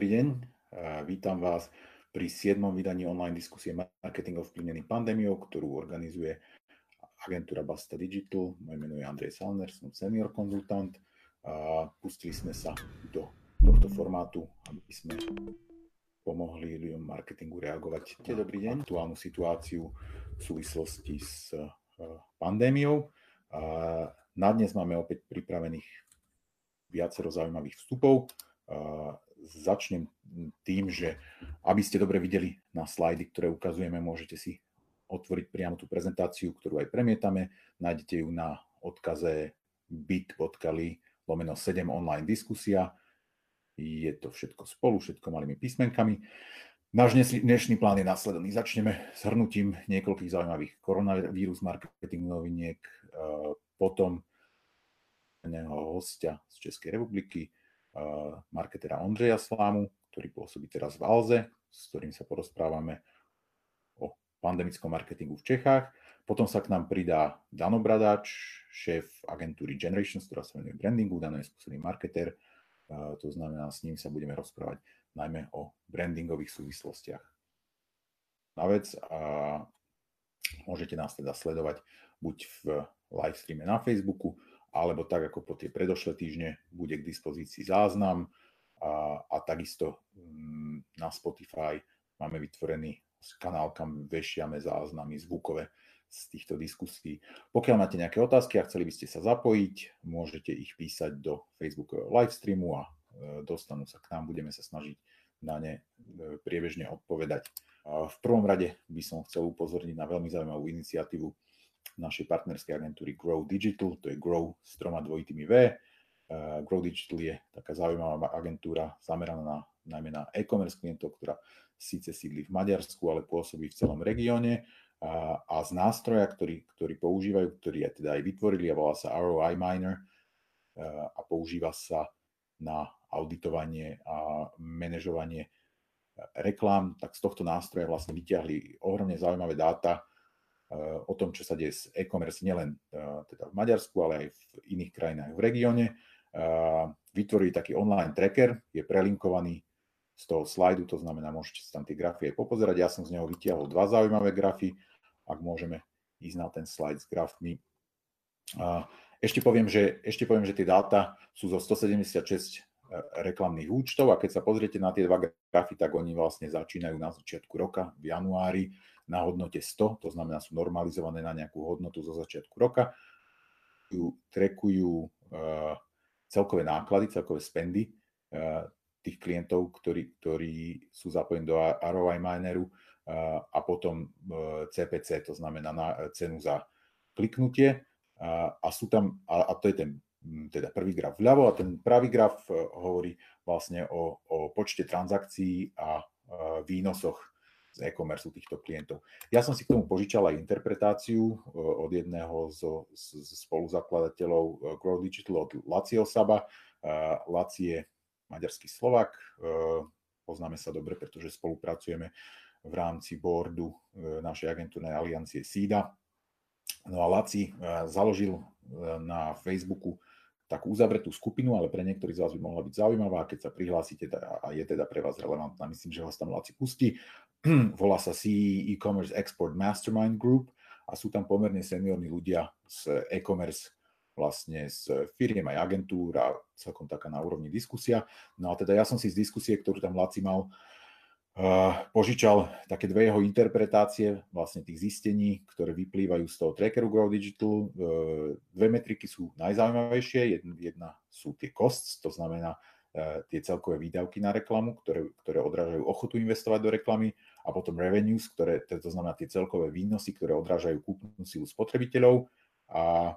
dobrý deň. Vítam vás pri 7. vydaní online diskusie Marketing ovplyvnený pandémiou, ktorú organizuje agentúra Basta Digital. Moje meno je Andrej Salner, som senior konzultant. Pustili sme sa do tohto formátu, aby sme pomohli ľuďom marketingu reagovať. Dobrý deň. Aktuálnu situáciu v súvislosti s pandémiou. Na dnes máme opäť pripravených viacero zaujímavých vstupov začnem tým, že aby ste dobre videli na slajdy, ktoré ukazujeme, môžete si otvoriť priamo tú prezentáciu, ktorú aj premietame. Nájdete ju na odkaze bit.ly lomeno 7 online diskusia. Je to všetko spolu, všetko malými písmenkami. Náš dnešný plán je následovný. Začneme s hrnutím niekoľkých zaujímavých koronavírus marketing noviniek, potom hostia z Českej republiky, marketera Ondřeja Slámu, ktorý pôsobí teraz v Alze, s ktorým sa porozprávame o pandemickom marketingu v Čechách. Potom sa k nám pridá Dano Bradač, šéf agentúry Generations, ktorá sa venuje brandingu. Dano je skúsený marketer, to znamená, s ním sa budeme rozprávať najmä o brandingových súvislostiach. Na vec a môžete nás teda sledovať buď v live streame na Facebooku, alebo tak ako po tie predošlé týždne bude k dispozícii záznam a, a takisto mm, na Spotify máme vytvorený kanál, kam vešiame záznamy zvukové z týchto diskusí. Pokiaľ máte nejaké otázky a chceli by ste sa zapojiť, môžete ich písať do Facebookového live streamu a e, dostanú sa k nám, budeme sa snažiť na ne e, priebežne odpovedať. V prvom rade by som chcel upozorniť na veľmi zaujímavú iniciatívu našej partnerskej agentúry Grow Digital, to je Grow s troma dvojitými V. Uh, Grow Digital je taká zaujímavá agentúra zameraná na, najmä na e-commerce klientov, ktorá síce sídli v Maďarsku, ale pôsobí v celom regióne a, a z nástroja, ktorý, ktorý používajú, ktorý aj teda aj vytvorili a volá sa ROI Miner uh, a používa sa na auditovanie a manažovanie reklám, tak z tohto nástroja vlastne vyťahli ohromne zaujímavé dáta, o tom, čo sa deje s e-commerce nielen teda v Maďarsku, ale aj v iných krajinách v regióne. Vytvorili taký online tracker, je prelinkovaný z toho slajdu, to znamená, môžete si tam tie grafy aj popozerať. Ja som z neho vytiahol dva zaujímavé grafy, ak môžeme ísť na ten slide s grafmi. Ešte poviem, že, ešte poviem, že tie dáta sú zo 176 e, reklamných účtov a keď sa pozriete na tie dva grafy, tak oni vlastne začínajú na začiatku roka, v januári na hodnote 100, to znamená sú normalizované na nejakú hodnotu zo začiatku roka, trekujú uh, celkové náklady, celkové spendy uh, tých klientov, ktorí, ktorí sú zapojení do ROI mineru uh, a potom CPC, to znamená na cenu za kliknutie. A sú tam, a, to je ten teda prvý graf vľavo a ten pravý graf hovorí vlastne o, o počte transakcií a výnosoch z e-commerce týchto klientov. Ja som si k tomu požičal aj interpretáciu e, od jedného zo, z, spoluzakladateľov e, Grow Digital, od Lacio Saba. E, je maďarský Slovak, poznáme sa dobre, pretože spolupracujeme v rámci boardu našej agentúrnej aliancie SIDA. No a Laci založil na Facebooku takú uzavretú skupinu, ale pre niektorých z vás by mohla byť zaujímavá. Keď sa prihlásite a je teda pre vás relevantná, myslím, že vás tam Laci pustí. Volá sa CE E-Commerce Export Mastermind Group a sú tam pomerne seniorní ľudia z e-commerce vlastne z firiem aj agentúr a celkom taká na úrovni diskusia. No a teda ja som si z diskusie, ktorú tam Laci mal, požičal také dve jeho interpretácie vlastne tých zistení, ktoré vyplývajú z toho trackeru Grow Digital. Dve metriky sú najzaujímavejšie. Jedna sú tie costs, to znamená tie celkové výdavky na reklamu, ktoré, ktoré odrážajú ochotu investovať do reklamy a potom revenues, ktoré, to znamená tie celkové výnosy, ktoré odrážajú kúpnu silu spotrebiteľov. A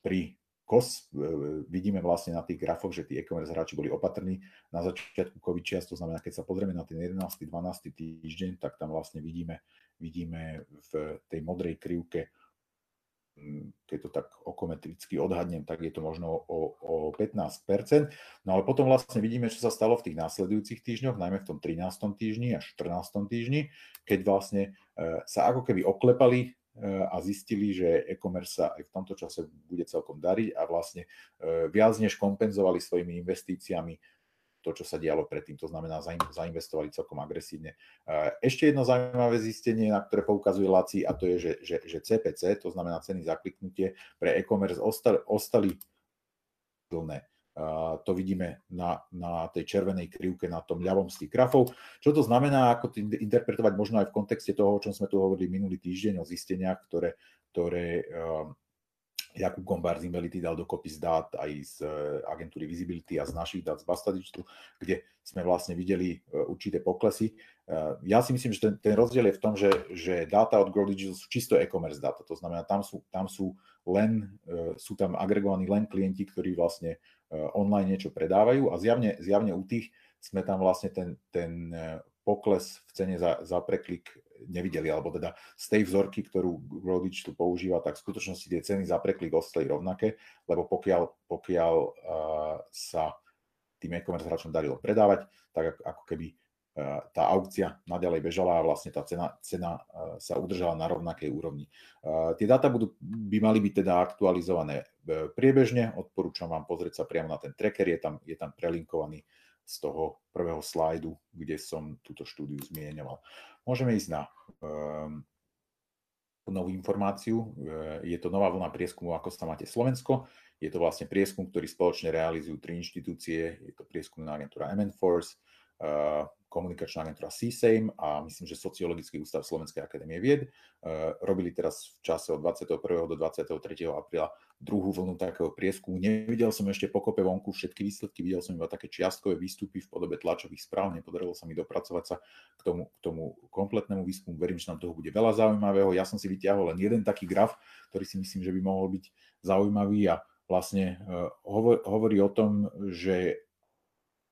pri KOS e, vidíme vlastne na tých grafoch, že tí e-commerce hráči boli opatrní na začiatku COVID čias, to znamená, keď sa pozrieme na ten 11. 12. týždeň, tak tam vlastne vidíme, vidíme v tej modrej krivke, keď to tak okometricky odhadnem, tak je to možno o, o 15%. No ale potom vlastne vidíme, čo sa stalo v tých následujúcich týždňoch, najmä v tom 13. týždni a 14. týždni, keď vlastne e, sa ako keby oklepali a zistili, že e-commerce sa aj v tomto čase bude celkom dariť a vlastne e, viac než kompenzovali svojimi investíciami to, čo sa dialo predtým. To znamená, zainvestovali celkom agresívne. Ešte jedno zaujímavé zistenie, na ktoré poukazuje Laci, a to je, že, že, že CPC, to znamená ceny za kliknutie pre e-commerce, ostali, ostali silné. To vidíme na, na tej červenej krivke na tom ľavom z tých grafov. Čo to znamená, ako to interpretovať možno aj v kontexte toho, o čom sme tu hovorili minulý týždeň, o zisteniach, ktoré, ktoré Jakub Gombár z Invelity dal dokopy z dát aj z e, agentúry Visibility a z našich dát z Basta Digital, kde sme vlastne videli e, určité poklesy. E, ja si myslím, že ten, ten rozdiel je v tom, že, že dáta od Grow Digital sú čisto e-commerce dáta. To znamená, tam sú, tam sú len, sú tam agregovaní len klienti, ktorí vlastne online niečo predávajú a zjavne, zjavne u tých sme tam vlastne ten, ten pokles v cene za, za preklik nevideli, alebo teda z tej vzorky, ktorú Grow Digital používa, tak v skutočnosti tie ceny za preklik ostali rovnaké, lebo pokiaľ, pokiaľ uh, sa tým e-commerce hráčom darilo predávať, tak ako keby uh, tá aukcia naďalej bežala a vlastne tá cena, cena uh, sa udržala na rovnakej úrovni. Uh, tie dáta budú, by mali byť teda aktualizované priebežne, odporúčam vám pozrieť sa priamo na ten tracker, je tam, je tam prelinkovaný z toho prvého slajdu, kde som túto štúdiu zmieňoval. Môžeme ísť na um, novú informáciu. Je to nová vlna prieskumu, ako sa máte Slovensko. Je to vlastne prieskum, ktorý spoločne realizujú tri inštitúcie. Je to prieskumná agentúra MN Force, uh, komunikačná agentúra CSAME a myslím, že Sociologický ústav Slovenskej akadémie vied. Uh, robili teraz v čase od 21. do 23. apríla druhú vlnu takého prieskumu. Nevidel som ešte pokope vonku všetky výsledky, videl som iba také čiastkové výstupy v podobe tlačových správ, nepodarilo sa mi dopracovať sa k tomu, k tomu kompletnému výskumu. Verím, že tam toho bude veľa zaujímavého. Ja som si vyťahol len jeden taký graf, ktorý si myslím, že by mohol byť zaujímavý a vlastne uh, hovorí o tom, že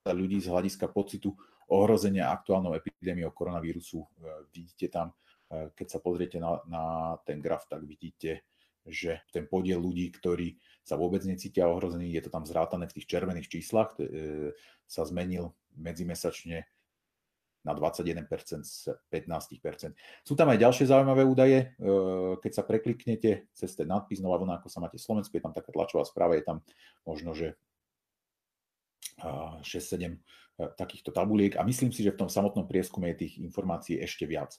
ľudí z hľadiska pocitu ohrozenia aktuálnou epidémiou koronavírusu. Uh, vidíte tam, uh, keď sa pozriete na, na ten graf, tak vidíte, že ten podiel ľudí, ktorí sa vôbec necítia ohrození, je to tam zrátané v tých červených číslach, e, sa zmenil medzimesačne na 21% z 15%. Sú tam aj ďalšie zaujímavé údaje. E, keď sa prekliknete cez ten nadpis Nová vlna, ako sa máte Slovensku, je tam taká tlačová správa, je tam možno, že 6-7 e, takýchto tabuliek a myslím si, že v tom samotnom prieskume je tých informácií ešte viac.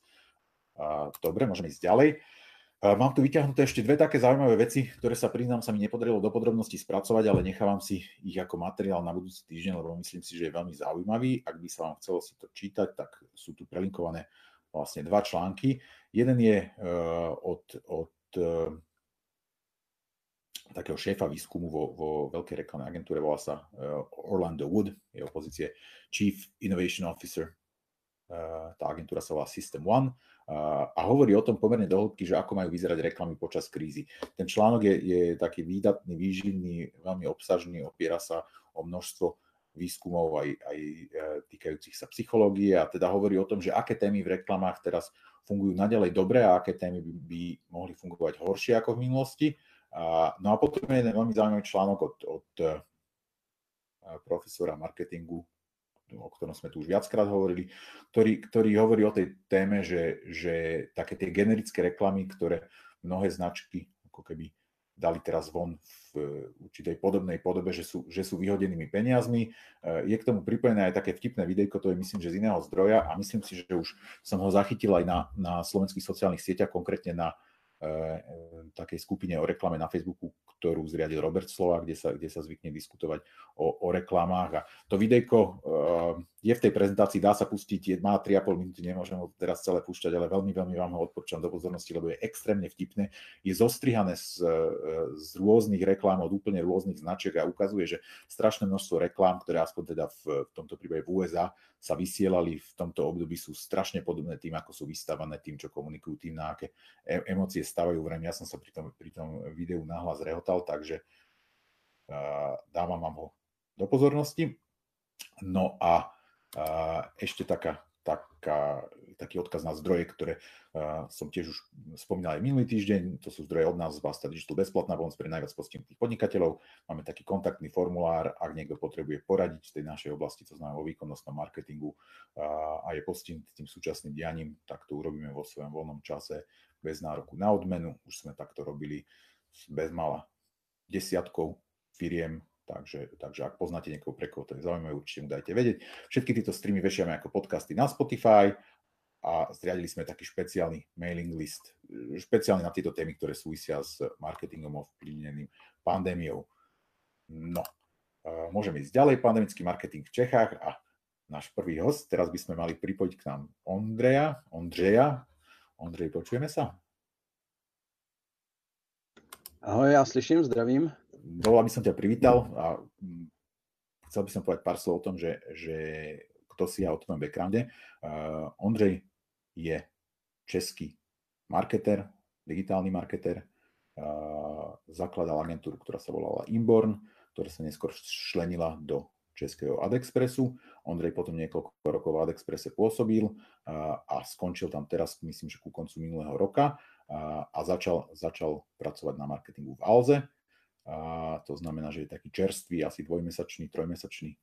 Dobre, môžeme ísť ďalej. Mám tu vyťahnuté ešte dve také zaujímavé veci, ktoré sa priznám sa mi nepodarilo do podrobností spracovať, ale nechávam si ich ako materiál na budúci týždeň, lebo myslím si, že je veľmi zaujímavý. Ak by sa vám chcelo si to čítať, tak sú tu prelinkované vlastne dva články. Jeden je od, od takého šéfa výskumu vo, vo veľkej reklamnej agentúre, volá sa uh, Orlando Wood, jeho pozície Chief Innovation Officer. Uh, tá agentúra sa volá System One a hovorí o tom pomerne dohlbky, že ako majú vyzerať reklamy počas krízy. Ten článok je, je taký výdatný, výživný, veľmi obsažný, opiera sa o množstvo výskumov aj, aj týkajúcich sa psychológie a teda hovorí o tom, že aké témy v reklamách teraz fungujú naďalej dobre a aké témy by, by mohli fungovať horšie ako v minulosti. No a potom je jeden veľmi zaujímavý článok od, od e, profesora marketingu o ktorom sme tu už viackrát hovorili, ktorý, ktorý hovorí o tej téme, že, že také tie generické reklamy, ktoré mnohé značky ako keby dali teraz von v určitej podobnej podobe, že sú, že sú vyhodenými peniazmi. Je k tomu pripojené aj také vtipné videjko, to je myslím, že z iného zdroja a myslím si, že už som ho zachytil aj na, na slovenských sociálnych sieťach, konkrétne na takej skupine o reklame na Facebooku, ktorú zriadil Robert Slova, kde sa, kde sa zvykne diskutovať o, o reklamách. A to videjko uh, je v tej prezentácii, dá sa pustiť, má 3,5 minúty, nemôžem ho teraz celé púšťať, ale veľmi, veľmi vám ho odporúčam do pozornosti, lebo je extrémne vtipné. Je zostrihané z, z rôznych reklám od úplne rôznych značiek a ukazuje, že strašné množstvo reklám, ktoré aspoň teda v, v tomto prípade v USA sa vysielali v tomto období, sú strašne podobné tým, ako sú vystavané tým, čo komunikujú, tým, na aké e- emócie stavajú. Vrem, ja som sa pri tom, pri tom videu nahlas rehotal, takže dávam vám ho do pozornosti. No a ešte taká taká, taký odkaz na zdroje, ktoré som tiež už spomínal aj minulý týždeň. To sú zdroje od nás z Basta Digital bezplatná pomoc pre najviac postihnutých podnikateľov. Máme taký kontaktný formulár, ak niekto potrebuje poradiť v tej našej oblasti, to znamená vo výkonnostnom marketingu a je postihnutý tým súčasným dianím, tak to urobíme vo svojom voľnom čase bez nároku na odmenu. Už sme takto robili bez mala desiatkov firiem Takže, takže ak poznáte niekoho, pre koho to je zaujímavé, určite mu dajte vedieť. Všetky tieto streamy vešiame ako podcasty na Spotify a zriadili sme taký špeciálny mailing list, špeciálne na tieto témy, ktoré súvisia s marketingom ovplyvneným pandémiou. No, môžeme ísť ďalej, pandemický marketing v Čechách a náš prvý host, teraz by sme mali pripojiť k nám Ondreja, Ondřeja. Ondřej, počujeme sa? Ahoj, já slyším, zdravím. Dovolal by som ťa privítal a mm, chcel by som povedať pár slov o tom, že, že kto si ja o tvojom backgrounde. Uh, Ondřej je český marketer, digitálny marketer, uh, zakladal agentúru, ktorá sa volala Inborn, ktorá sa neskôr šlenila do českého Adexpressu. Ondrej potom niekoľko rokov v Adexpresse pôsobil uh, a skončil tam teraz, myslím, že ku koncu minulého roka a začal, začal pracovať na marketingu v Alze. A to znamená, že je taký čerstvý, asi dvojmesačný, trojmesačný.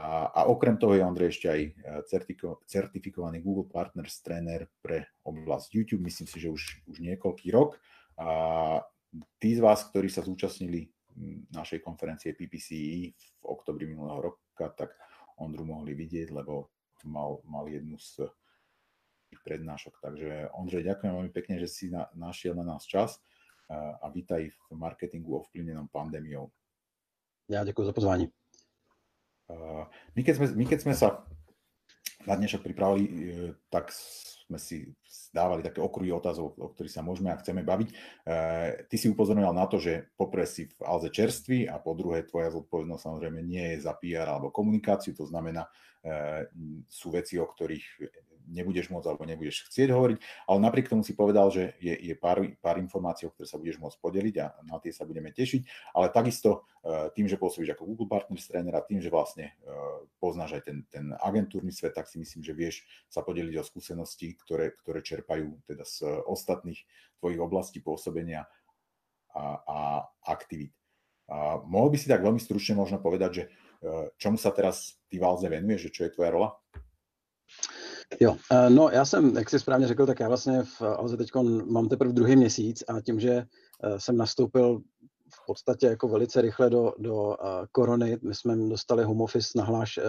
A, a okrem toho je Ondrej ešte aj e, certifiko, certifikovaný Google Partners tréner pre oblasť YouTube, myslím si, že už, už niekoľký rok. A tí z vás, ktorí sa zúčastnili našej konferencie PPCE v oktobri minulého roka, tak Ondru mohli vidieť, lebo mal, mal jednu z prednášok. Takže Ondřej, ďakujem veľmi pekne, že si na, našiel na nás čas a vítaj v marketingu ovplyvnenom pandémiou. Ja ďakujem za pozvanie. My keď sme, my keď sme sa na dnešok pripravili, e, tak sme si dávali také okruhy otázov, o ktorých sa môžeme a chceme baviť. E, ty si upozorňoval na to, že poprvé si v Alze čerstvý a po druhé tvoja zodpovednosť samozrejme nie je za PR alebo komunikáciu, to znamená, e, sú veci, o ktorých nebudeš môcť alebo nebudeš chcieť hovoriť, ale napriek tomu si povedal, že je, je pár, pár informácií, o ktoré sa budeš môcť podeliť a na tie sa budeme tešiť, ale takisto tým, že pôsobíš ako Google Partners tréner a tým, že vlastne poznáš aj ten, ten agentúrny svet, tak si myslím, že vieš sa podeliť o skúsenosti, ktoré, ktoré čerpajú teda z ostatných tvojich oblastí pôsobenia a, a aktivít. A mohol by si tak veľmi stručne možno povedať, že e, čomu sa teraz ty Valze venuješ, že čo je tvoja rola? Jo, e, no já jsem, jak jsi správně řekl, tak já vlastně v Alze teď mám teprve druhý měsíc a tím, že jsem nastoupil v podstatě jako velice rychle do, do uh, korony. My jsme dostali home office nahláš uh,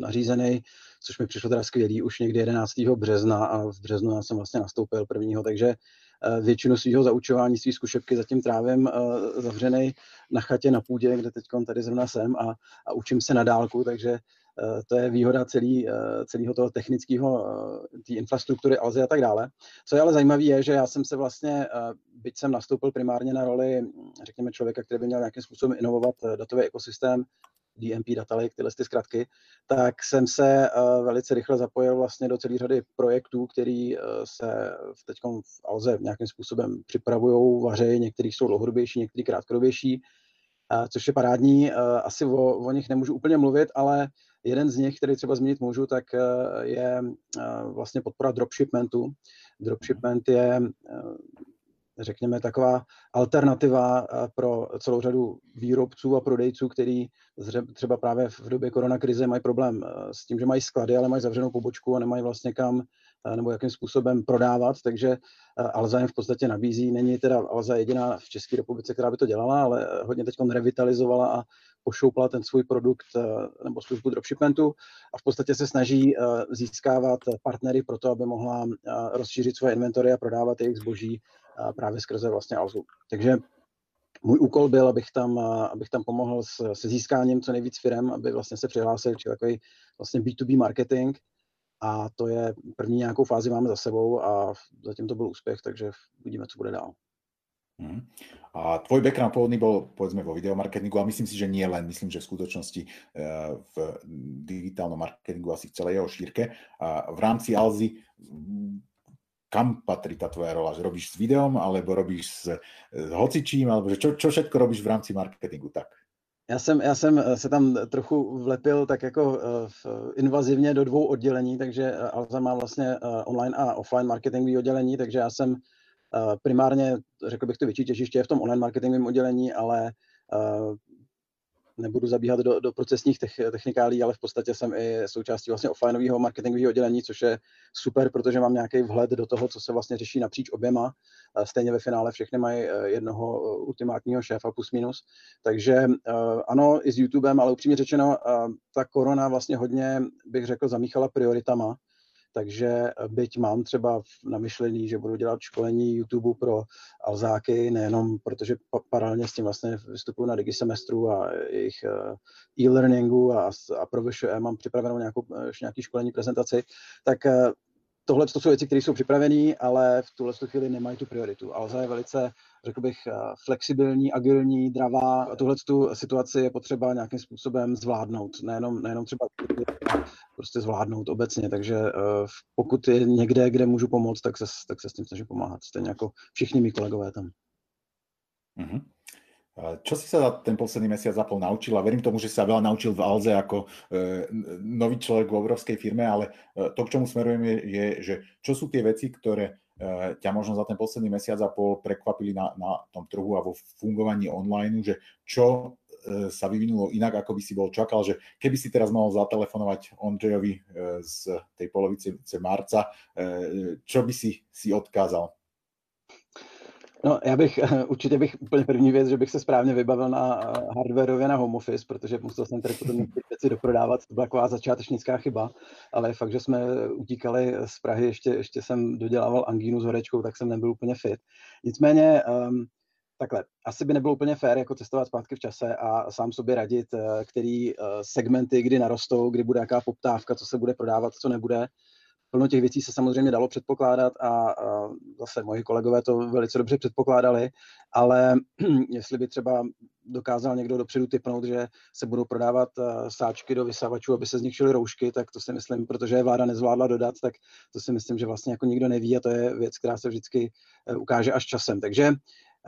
nařízený, což mi přišlo teda skvělý už někdy 11. března a v březnu já jsem vlastně nastoupil prvního, takže uh, většinu svého zaučování, svý zkušebky zatím trávím zavřený na chatě na půdě, kde teď tady zrovna jsem a, a učím se na dálku, takže Eh, to je výhoda celý, eh, celého toho technického, eh, té infrastruktury Alzy a tak dále. Co je ale zajímavé, je, že já jsem se vlastně, byť jsem nastoupil primárně na roli, řekněme, člověka, který by měl nějakým způsobem inovovat datový ekosystém, DMP Data Lake, tyhle ty zkratky, tak jsem se velice rychle zapojil vlastně do celé řady projektů, který se teď v Alze nějakým způsobem připravují, vařejí, některých jsou dlouhodobější, některý krátkodobější, což je parádní. Asi o, o nich nemůžu úplně mluvit, ale Jeden z nich, který třeba zmínit můžu, tak eh, je eh, vlastně podpora dropshipmentu. Dropshipment je eh, řekněme, taková alternativa pro celou řadu výrobců a prodejců, který třeba právě v době koronakrize mají problém s tím, že mají sklady, ale mají zavřenou pobočku a nemají vlastně kam nebo jakým způsobem prodávat, takže Alza jim v podstatě nabízí. Není teda Alza jediná v České republice, která by to dělala, ale hodně teď revitalizovala a pošoupla ten svůj produkt nebo službu dropshipmentu a v podstatě se snaží získávat partnery pro to, aby mohla rozšířit svoje inventory a prodávat jejich zboží právě skrze vlastně Alzu. Takže můj úkol byl, abych tam, abych tam pomohl se získáním co nejvíc firm, aby vlastně se přihlásili, či takový vlastně B2B marketing. A to je první nějakou fázi máme za sebou a zatím to byl úspěch, takže uvidíme, co bude dál. Hmm. A tvoj background pôvodný bol, povedzme, vo videomarketingu a myslím si, že nie len, myslím, že v skutočnosti v digitálnom marketingu asi v celej jeho šírke. A v rámci Alzy kam patrí tá tvoja rola? Že robíš s videom, alebo robíš s, s hocičím, alebo že čo, čo všetko robíš v rámci marketingu tak? Já jsem, já jsem se tam trochu vlepil tak jako uh, invazivně do dvou oddělení, takže uh, Alza má vlastně online a offline marketingový oddělení, takže já jsem primárně, řekl bych, to větší těžiště v tom online marketingovém oddělení, ale nebudu zabíhat do, do procesních technikálí, ale v podstatě jsem i součástí vlastně offlineového marketingového oddělení, což je super, protože mám nějaký vhled do toho, co se vlastně řeší napříč oběma. Stejně ve finále všechny mají jednoho ultimátního šéfa plus minus. Takže ano, i s YouTubem, ale upřímně řečeno, ta korona vlastně hodně, bych řekl, zamíchala prioritama takže eh, byť mám třeba na myšlení, že budu dělat školení YouTube pro alzáky, nejenom protože paralelně s tím vlastně vystupuji na digisemestru a jejich eh, e-learningu a, a pro VŠE mám připravenou nějakou, eh, nějaký školení prezentaci, tak tohle to jsou věci, které jsou připravené, ale v tuhle chvíli nemají tu prioritu. Alza je velice, řekl bych, flexibilní, agilní, dravá. A tuhle tu situaci je potřeba nějakým způsobem zvládnout. Nejenom, nejenom třeba prostě zvládnout obecně. Takže uh, pokud je někde, kde můžu pomoct, tak se, tak se s tím snažím pomáhat. Stejně jako všichni mý kolegové tam. Mm-hmm. Čo si sa za ten posledný mesiac a pol naučil? A verím tomu, že sa veľa naučil v Alze ako e, nový človek v obrovskej firme, ale e, to, k čomu smerujem, je, je, že čo sú tie veci, ktoré e, ťa možno za ten posledný mesiac a pol prekvapili na, na tom trhu a vo fungovaní online, že čo sa vyvinulo inak, ako by si bol čakal, že keby si teraz mohol zatelefonovať Ondřejovi e, z tej polovice marca, čo by si, si odkázal? No, já bych, určitě bych úplně první věc, že bych se správně vybavil na hardwareově na home office, protože musel jsem tady potom některé věci doprodávat, to byla taková začátečnická chyba, ale fakt, že jsme utíkali z Prahy, ještě, ještě jsem dodělával angínu s horečkou, tak jsem nebyl úplně fit. Nicméně, um, takhle, asi by nebylo úplně fér jako cestovat zpátky v čase a sám sobě radit, eh, který eh, segmenty kdy narostou, kdy bude jaká poptávka, co se bude prodávat, co nebude. Plno těch věcí se samozřejmě dalo předpokládat a, a zase moji kolegové to velice dobře předpokládali, ale jestli by třeba dokázal někdo dopředu typnout, že se budou prodávat eh, sáčky do vysavačů, aby se z nich šly roušky, tak to si myslím, protože je vláda nezvládla dodat, tak to si myslím, že vlastně jako nikdo neví a to je věc, která se vždycky ukáže až časem. Takže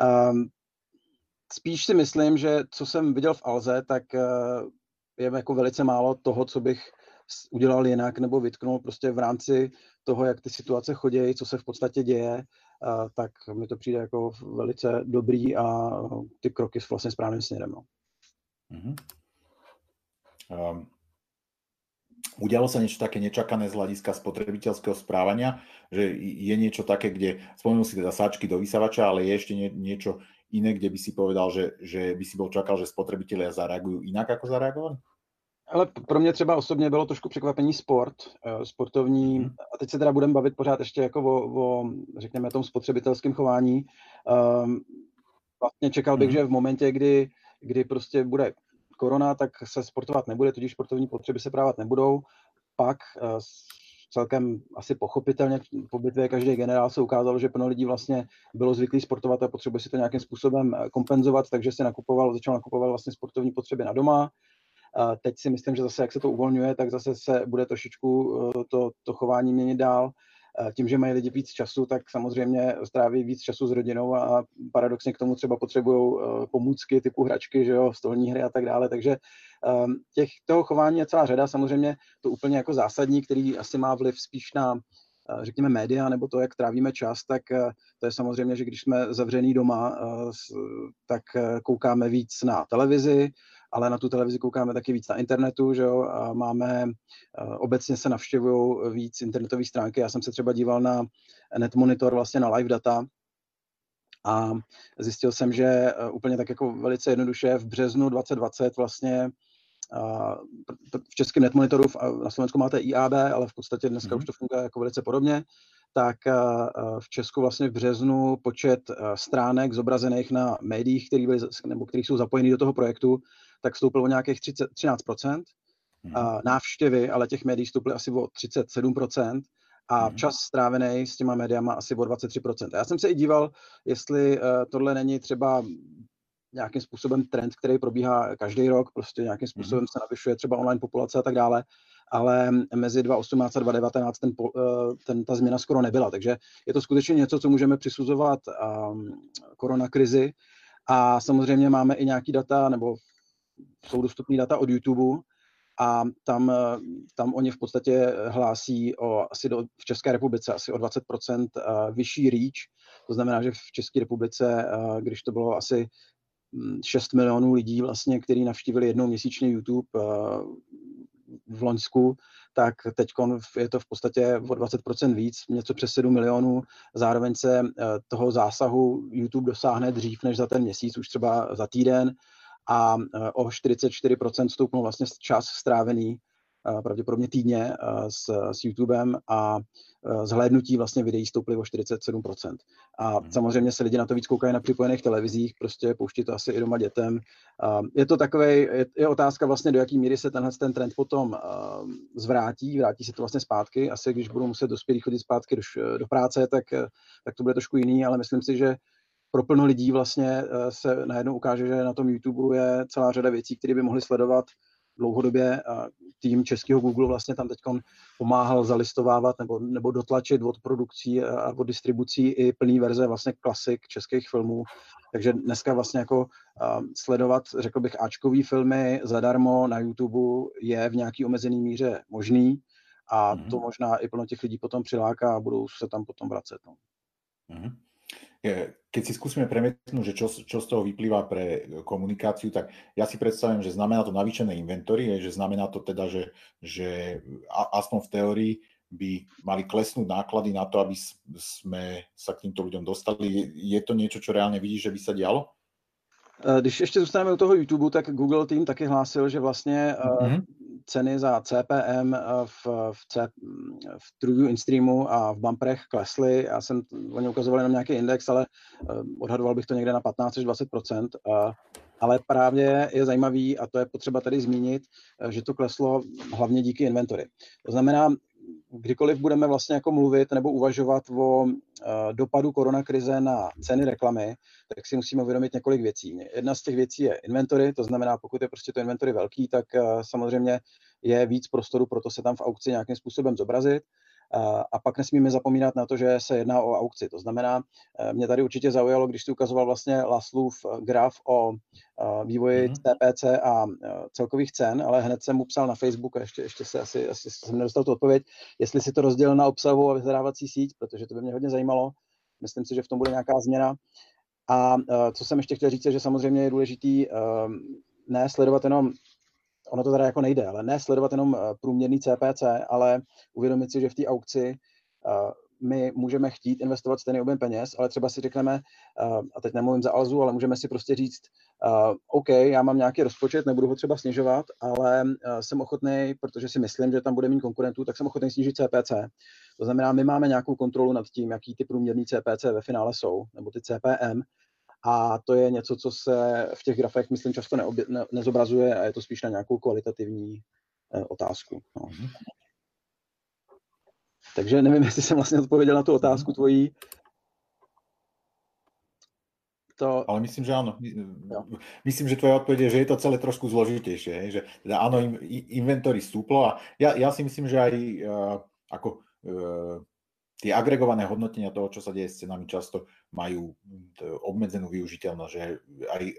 Um, spíš si myslím, že co jsem viděl v Alze, tak uh, je jako velice málo toho, co bych udělal jinak nebo vytknul prostě v rámci toho, jak ty situace chodí, co se v podstatě děje, tak mi to přijde jako velice dobrý a ty kroky s vlastně správným směrem. No. Mm-hmm. Um, Udialo sa niečo také nečakané z hľadiska spotrebiteľského správania, že je niečo také, kde, spomenul si teda sáčky do vysavača, ale je ešte nie, niečo iné, kde by si povedal, že, že by si bol čakal, že spotrebitelia zareagujú inak, ako zareagovali? Ale pro mě třeba osobně bylo trošku překvapení sport, eh, sportovní, hmm. a teď se teda budeme bavit pořád ještě jako o, o řekněme, tom spotřebitelském chování. Um, vlastně čekal bych, hmm. že v momentě, kdy, kdy prostě bude korona, tak se sportovat nebude, tudíž sportovní potřeby se právat nebudou. Pak eh, celkem asi pochopitelně po bitvě každý generál se ukázalo, že plno lidí vlastně bylo zvyklý sportovat a potřebuje si to nějakým způsobem eh, kompenzovat, takže se nakupoval, začal nakupovat vlastně sportovní potřeby na doma. Teď si myslím, že zase, jak se to uvolňuje, tak zase se bude trošičku eh, to, to chování měnit dál tím, že mají lidi víc času, tak samozřejmě stráví víc času s rodinou a paradoxně k tomu třeba potřebují eh, pomůcky typu hračky, že jo, stolní hry a tak dále. Takže ehm, těch toho chování je celá řada. Samozřejmě to úplně jako zásadní, který asi má vliv spíš na eh, řekněme média nebo to, jak trávíme čas, tak eh, to je samozřejmě, že když jsme zavřený doma, tak koukáme víc na televizi, ale na tu televizi koukáme taky víc na internetu, že jo, a máme, eh, obecně se navštěvují víc internetové stránky. Já jsem se třeba díval na NetMonitor, vlastně na live data, a zjistil jsem, že eh, úplně tak jako velice jednoduše v březnu 2020 vlastně eh, v českém netmonitoru, na Slovensku máte IAB, ale v podstatě dneska mm-hmm. už to funguje jako velice podobně, tak v Česku vlastně v březnu počet stránek zobrazených na médiích, který, byly, nebo který jsou zapojeny do toho projektu, tak stoupil o nějakých 30, 13%. Hmm. Návštěvy, ale těch médií stouply asi o 37%. A hmm. čas strávený s těma médiama asi o 23%. A já jsem se i díval, jestli tohle není třeba nějakým způsobem trend, který probíhá každý rok, prostě nějakým hmm. způsobem se navyšuje třeba online populace a tak dále, ale mezi 2018 a 2019 ten, uh, ten, ta změna skoro nebyla. Takže je to skutečně něco, co můžeme přisuzovat um, koronakrizi. A samozřejmě máme i nějaký data, nebo jsou dostupné data od YouTube a tam, tam oni v podstatě hlásí o asi do, v České republice asi o 20% vyšší reach. To znamená, že v České republice, když to bylo asi 6 milionů lidí vlastně, kteří navštívili jednou měsíčně YouTube v Loňsku, tak teď je to v podstatě o 20% víc, něco přes 7 milionů. Zároveň se toho zásahu YouTube dosáhne dřív než za ten měsíc, už třeba za týden a o 44% stoupnul vlastně čas strávený pravděpodobně týdně s, s YouTubem a zhlédnutí vlastně videí stouply o 47%. A hmm. samozřejmě se lidi na to víc koukají na připojených televizích, prostě pouští to asi i doma dětem. Je to takové, je, je otázka vlastně, do jaký míry se tenhle ten trend potom zvrátí, vrátí se to vlastně zpátky. Asi když budou muset dospělí chodit zpátky do, do práce, tak, tak to bude trošku jiný, ale myslím si, že pro plno lidí vlastně se najednou ukáže, že na tom YouTube je celá řada věcí, které by mohli sledovat dlouhodobě tým českého Google vlastně tam teď pomáhal zalistovávat nebo, nebo dotlačit od produkcí a od distribucí i plný verze vlastně klasik českých filmů. Takže dneska vlastně jako sledovat, řekl bych, Ačkový filmy zadarmo na YouTube je v nějaký omezený míře možný a to možná i plno těch lidí potom přiláká a budou se tam potom vracet. No. Mm-hmm keď si skúsime premietnúť, že čo, čo z toho vyplýva pre komunikáciu, tak ja si predstavím, že znamená to navýšené inventory, že znamená to teda, že, že aspoň v teórii by mali klesnúť náklady na to, aby sme sa k týmto ľuďom dostali. Je to niečo, čo reálne vidíš, že by sa dialo? Eh, když ještě zůstaneme u toho YouTube, tak Google tým taky hlásil, že vlastně mm-hmm. Ceny za CPM eh, v, v, C, v TrueView InStreamu a v bumperech klesly. Já jsem, oni ukazovali na nějaký index, ale odhadoval bych to někde na 15 až 20% ale právě je zajímavý, a to je potřeba tady zmínit, že to kleslo hlavně díky inventory. To znamená, kdykoliv budeme vlastně jako mluvit nebo uvažovat o uh, dopadu koronakrize na ceny reklamy, tak si musíme uvědomit několik věcí. Jedna z těch věcí je inventory, to znamená, pokud je prostě to inventory velký, tak uh, samozřejmě je víc prostoru pro to se tam v aukci nějakým způsobem zobrazit. A pak nesmíme zapomínat na to, že se jedná o aukci. To znamená, eh, mě tady určitě zaujalo, když jsi ukazoval vlastně Laslův eh, graf o eh, vývoji mm-hmm. TPC a celkových cen, ale hned jsem mu psal na Facebook a ještě, ještě se asi, asi jsem nedostal tu odpověď, jestli si to rozdělil na obsahu a vyhledávací síť, protože to by mě hodně zajímalo. Myslím si, že v tom bude nějaká změna. A co jsem ještě chtěl říct, je, že samozřejmě je důležitý ne sledovat jenom ono to teda jako nejde, ale ne sledovat jenom eh, průměrný CPC, ale uvědomit si, že v té aukci uh, my můžeme chtít investovat stejný objem peněz, ale třeba si řekneme, uh, a teď nemluvím za Alzu, ale můžeme si prostě říct, OK, já mám nějaký rozpočet, nebudu ho třeba snižovat, ale jsem ochotný, protože si myslím, že tam bude mít konkurentů, tak jsem ochotný snížit CPC. To znamená, my máme nějakou kontrolu nad tím, jaký ty průměrný CPC ve finále jsou, nebo ty CPM, a to je něco, co se v těch grafech, myslím, často neobje, ne, nezobrazuje a je to spíš na nějakou kvalitativní eh, otázku. No. Mm-hmm. Takže nevím, jestli jsem vlastně odpověděl na tu otázku mhm. tvojí. To... Ale myslím, že áno. Myslím, že tvoja odpoveď je, že je to celé trošku zložitejšie. Že teda áno, inventory stúplo a ja, ja si myslím, že aj uh, ako uh, tie agregované hodnotenia toho, čo sa deje s cenami, často majú obmedzenú využiteľnosť, že aj uh,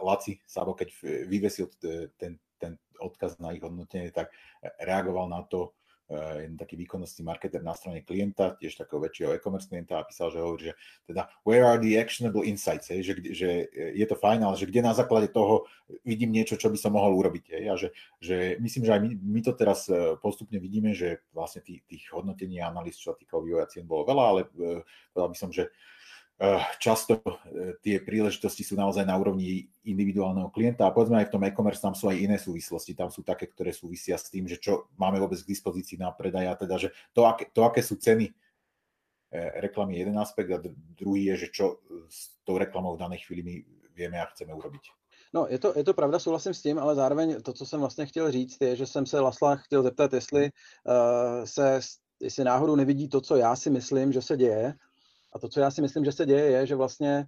Laci Sabo, keď vyvesil ten, ten odkaz na ich hodnotenie, tak reagoval na to jeden taký výkonnostný marketer na strane klienta, tiež takého väčšieho e-commerce klienta a písal, že hovorí, že teda where are the actionable insights, hej, že, že je to fajn, ale že kde na základe toho vidím niečo, čo by som mohol urobiť. Hej, a že, že myslím, že aj my, my to teraz eh, postupne vidíme, že vlastne tých, tých hodnotení a analýz, čo sa týkalo vývoja cien, bolo veľa, ale eh, povedal by som, že Eh, často eh, tie príležitosti sú naozaj na úrovni individuálneho klienta a povedzme aj v tom e-commerce tam sú aj iné súvislosti, tam sú také, ktoré súvisia s tým, že čo máme vôbec k dispozícii na predaj a teda, že to, aké, to, aké sú ceny eh, reklamy je jeden aspekt a druhý je, že čo s tou reklamou v danej chvíli my vieme a chceme urobiť. No, je to, je to pravda, souhlasím s tím, ale zároveň to, co jsem vlastně chtěl říct, je, že jsem se Lasla chtěl zeptat, jestli uh, se, jestli náhodou nevidí to, co já si myslím, že se děje, a to, co já si myslím, že se děje, je, že vlastně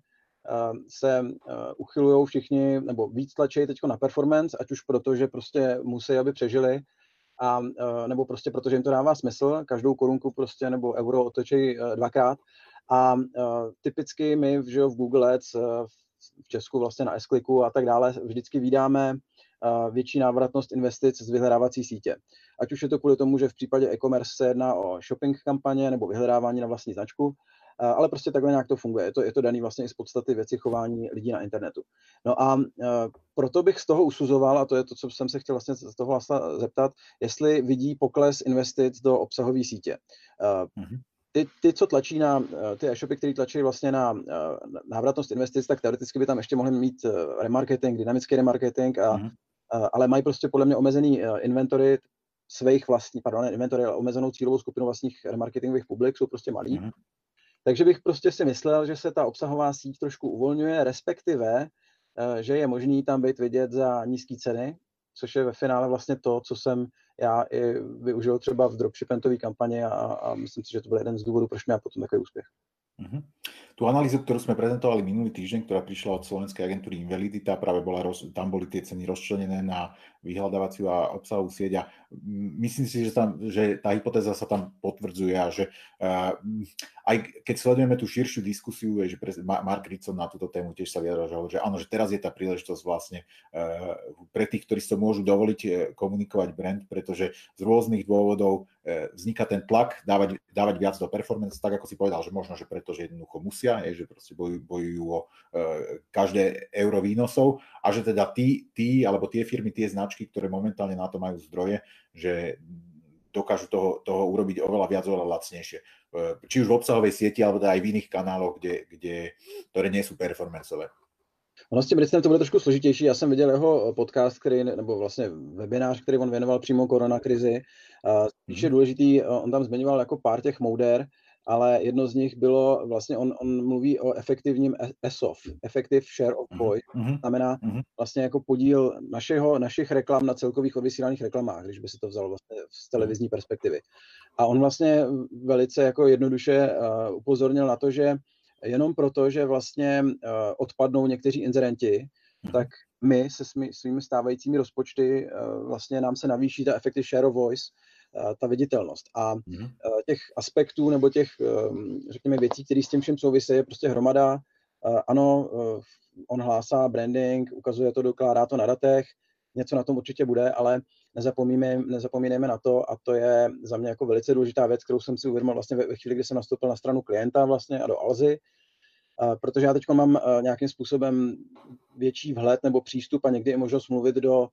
uh, se uh, uchylují všichni, nebo víc tlačí teď na performance, ať už proto, že prostě musí, aby přežili, a, uh, nebo prostě proto, že jim to dává smysl, každou korunku prostě nebo euro otočí uh, dvakrát. A typicky my že v Google Ads, uh, v Česku vlastně na s a tak dále, vždycky vydáme uh, větší návratnost investic z vyhledávací sítě. Ať už je to kvůli tomu, že v případě e-commerce se jedná o shopping kampaně nebo vyhledávání na vlastní značku, ale prostě takhle nějak to funguje. Je to, je to daný vlastně i z podstaty věci chování lidí na internetu. No a proto bych z toho usuzoval, a to je to, co jsem se chtěl vlastně z toho vlastně zeptat, jestli vidí pokles investic do obsahové sítě. Mm-hmm ty, ty, co tlačí na, ty e-shopy, které tlačí vlastně na návratnost investic, tak teoreticky by tam ještě mohli mít remarketing, dynamický remarketing, a, mm-hmm. ale mají prostě podle mě omezený inventory, svých vlastních, pardon, inventory, ale omezenou cílovou skupinu vlastních remarketingových publik, jsou prostě malí. Mm-hmm. Takže bych prostě si myslel, že se ta obsahová síť trošku uvolňuje, respektive, eh, že je možný tam být vidět za nízké ceny, což je ve finále vlastně to, co jsem já i využil třeba v dropshipentové kampani a, a myslím si, že to byl jeden z důvodů, proč měl potom takový úspěch. Mm-hmm. Tú analýzu, ktorú sme prezentovali minulý týždeň, ktorá prišla od slovenskej agentúry Invalidita, práve bola, tam boli tie ceny rozčlenené na vyhľadávaciu a obsahovú sieť a myslím si, že, tam, že tá hypotéza sa tam potvrdzuje a že uh, aj keď sledujeme tú širšiu diskusiu, je, že pre, Mark Ritson na túto tému tiež sa vyjadral, že, áno, že teraz je tá príležitosť vlastne uh, pre tých, ktorí to môžu dovoliť uh, komunikovať brand, pretože z rôznych dôvodov uh, vzniká ten tlak dávať, dávať viac do performance, tak ako si povedal, že možno, že preto, že jednoducho musia, je, že proste bojujú, bojujú o uh, každé euro výnosov a že teda tí, tí alebo tie firmy, tie značky, ktoré momentálne na to majú zdroje, že dokážu toho, toho urobiť oveľa viac, oveľa lacnejšie. Či už v obsahovej sieti, alebo teda aj v iných kanáloch, kde, kde, ktoré nie sú performanceové. Ono s tím Ritzem to bude trošku složitější. Já jsem viděl jeho podcast, který, nebo vlastně webinář, který on věnoval přímo koronakrizi. Spíš je mhm. důležitý, on tam zmiňoval jako pár těch mouder, ale jedno z nich bylo, vlastně on, on mluví o efektivním ESOF, Effective Share of mhm, Voice, mm-hmm. znamená mm-hmm. vlastně jako podíl našeho, našich reklam na celkových odvysílaných reklamách, když by se to vzalo vlastně z televizní perspektivy. A on vlastně velice jako jednoduše uh, upozornil na to, že jenom proto, že vlastně uh, odpadnou někteří inzerenti, tak my se svými, svými stávajícími rozpočty uh, vlastně nám se navýší ta effective share of voice, ta viditelnost. A mm. těch aspektů nebo těch, ehm, řekněme, věcí, které s tím všem souvisí, je prostě hromada. Eh, ano, on hlásá branding, ukazuje to, dokládá to na datech, něco na tom určitě bude, ale nezapomínejme, nezapomínejme na to, a to je za mě jako velice důležitá věc, kterou jsem si uvědomil vlastně ve chvíli, kdy jsem nastoupil na stranu klienta vlastně a do Alzy, protože já teď mám nějakým způsobem větší vhled nebo přístup a někdy je možnost mluvit do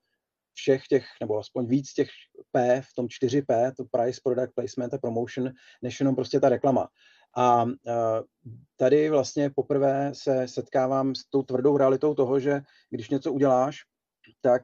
všech těch, nebo aspoň víc těch P v tom 4P, to Price, Product Placement a Promotion, než jenom prostě ta reklama. A tady vlastně poprvé se setkávám s tou tvrdou realitou toho, že když něco uděláš, tak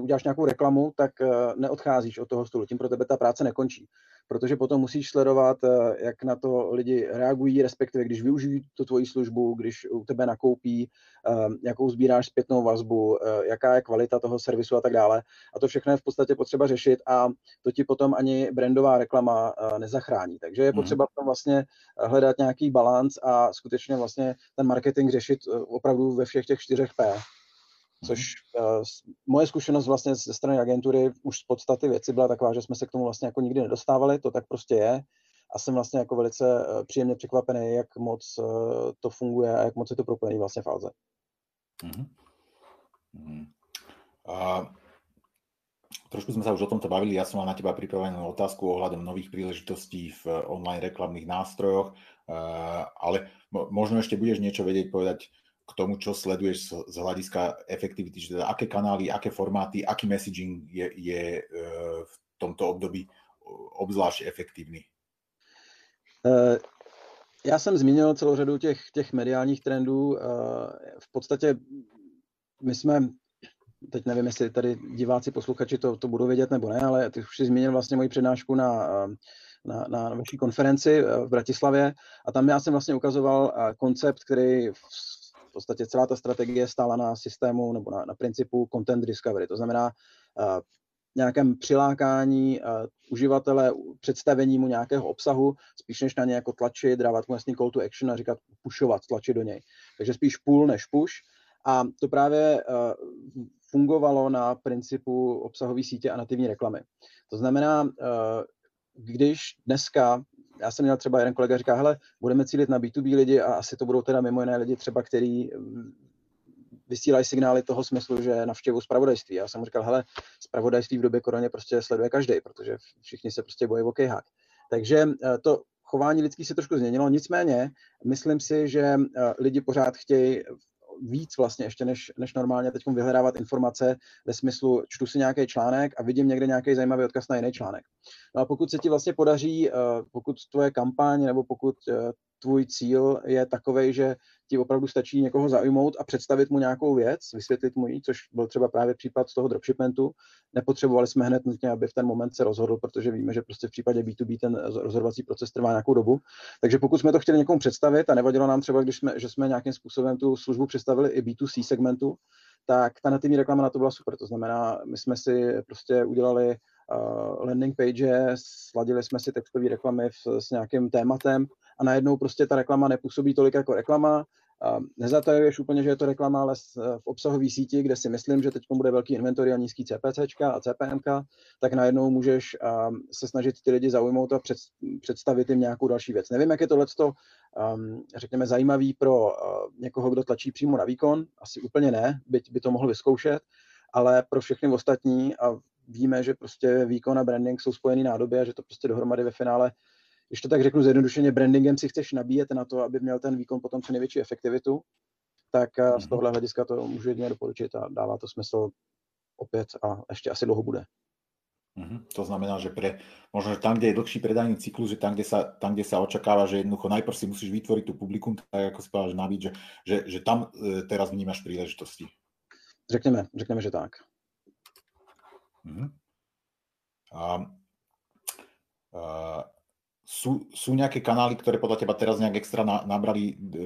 uděláš nějakou reklamu, tak neodcházíš od toho stolu. Tím pro tebe ta práce nekončí protože potom musíš sledovat, eh, jak na to lidi reagují, respektive když využijí tu tvoji službu, když u tebe nakoupí, eh, jakou sbíráš zpětnou vazbu, eh, jaká je kvalita toho servisu a tak dále. A to všechno je v podstatě potřeba řešit a to ti potom ani brandová reklama nezachrání. Takže je mhm. potřeba v tom vlastně hledat nějaký balans a skutečně vlastně ten marketing řešit opravdu ve všech těch čtyřech P. Což uh, moje zkušenost vlastně ze strany agentury už z podstaty věci byla taková, že jsme se k tomu vlastně jako nikdy nedostávali, to tak prostě je. A jsem vlastně jako velice uh, příjemně překvapený, jak moc uh, to funguje a jak moc je to propojený vlastně v Alze. Mm-hmm. Mm-hmm. A trošku sme sa už o tomto bavili, ja som mal na teba pripravenú otázku ohľadom nových príležitostí v online reklamných nástrojoch, ale možno ešte budeš niečo vedieť povedať k tomu, čo sleduješ z hľadiska efektivity, že teda aké kanály, aké formáty, aký messaging je, je e, v tomto období obzvlášť efektívny? E, já jsem zmínil celou řadu těch, těch mediálních trendů. E, v podstatě my jsme, teď nevím, jestli tady diváci, posluchači to, to budou vědět nebo ne, ale ty už si zmínil vlastně moji přednášku na, na, na vaší konferenci v Bratislavě a tam já jsem vlastně ukazoval koncept, který v podstatě celá ta strategie stála na systému nebo na, na principu content discovery. To znamená uh, nějakém přilákání uh, uživatele, představení mu nějakého obsahu, spíš než na ně jako tlačit, dávat mu jasný call to action a říkat pušovat, tlačit do něj. Takže spíš pull než push. A to právě uh, fungovalo na principu obsahové sítě a nativní reklamy. To znamená, uh, když dneska já jsem měl třeba jeden kolega říká, hele, budeme cílit na B2B lidi a asi to budou teda mimo jiné lidi třeba, který mm, vysílají signály toho smyslu, že navštěvují zpravodajství. Já jsem mu říkal, hele, zpravodajství v době koroně prostě sleduje každý, protože všichni se prostě bojí o kejhák. Takže eh, to chování lidský se trošku změnilo, nicméně myslím si, že lidi pořád chtějí víc vlastně ještě než, než normálně teď vyhledávat informace ve smyslu čtu si nějaký článek a vidím někde nějaký zajímavý odkaz na jiný článek. No a pokud se ti vlastně podaří, pokud tvoje kampaň nebo pokud tvůj cíl je takový, že ti opravdu stačí někoho zaujmout a představit mu nějakou věc, vysvětlit mu ji, což byl třeba právě případ z toho dropshipmentu. Nepotřebovali jsme hned nutně, aby v ten moment se rozhodl, protože víme, že prostě v případě B2B ten rozhodovací proces trvá nějakou dobu. Takže pokud jsme to chtěli někomu představit a nevadilo nám třeba, když jsme, že jsme nějakým způsobem tu službu představili i B2C segmentu, tak ta nativní reklama na to byla super. To znamená, my jsme si prostě udělali uh, landing page, sladili jsme si textové reklamy v, s nějakým tématem a najednou prostě ta reklama nepůsobí tolik jako reklama. Nezatajuješ úplně, že je to reklama, ale v obsahové síti, kde si myslím, že teď bude velký inventory a nízký CPC a CPM, tak najednou můžeš se snažit ty lidi zaujmout a představit jim nějakou další věc. Nevím, jak je tohle, řekněme, zajímavý pro někoho, kdo tlačí přímo na výkon. Asi úplně ne, byť by to mohl vyzkoušet, ale pro všechny ostatní a víme, že prostě výkon a branding jsou spojený nádoby a že to prostě dohromady ve finále když to tak řeknu zjednodušeně, brandingem si chceš nabíjet na to, aby měl ten výkon potom co největší efektivitu, tak eh, z mhm. tohohle hlediska to můžu jedině doporučit a dává to smysl opět a ještě asi dlouho bude. Mm-hmm. To znamená, že pre, možno, že tam, kde je dlhší predajný cyklus, že tam, kde sa, tam, kde sa očakáva, že jednoducho najprv si musíš vytvoriť tú publikum, tak ako si povedal, že navíc, že, že, že tam e, teraz vnímaš príležitosti. Řekneme, řekneme, že tak. Mm-hmm. A, a, sú, sú nejaké kanály, ktoré podľa teba teraz nejak extra na, nabrali e,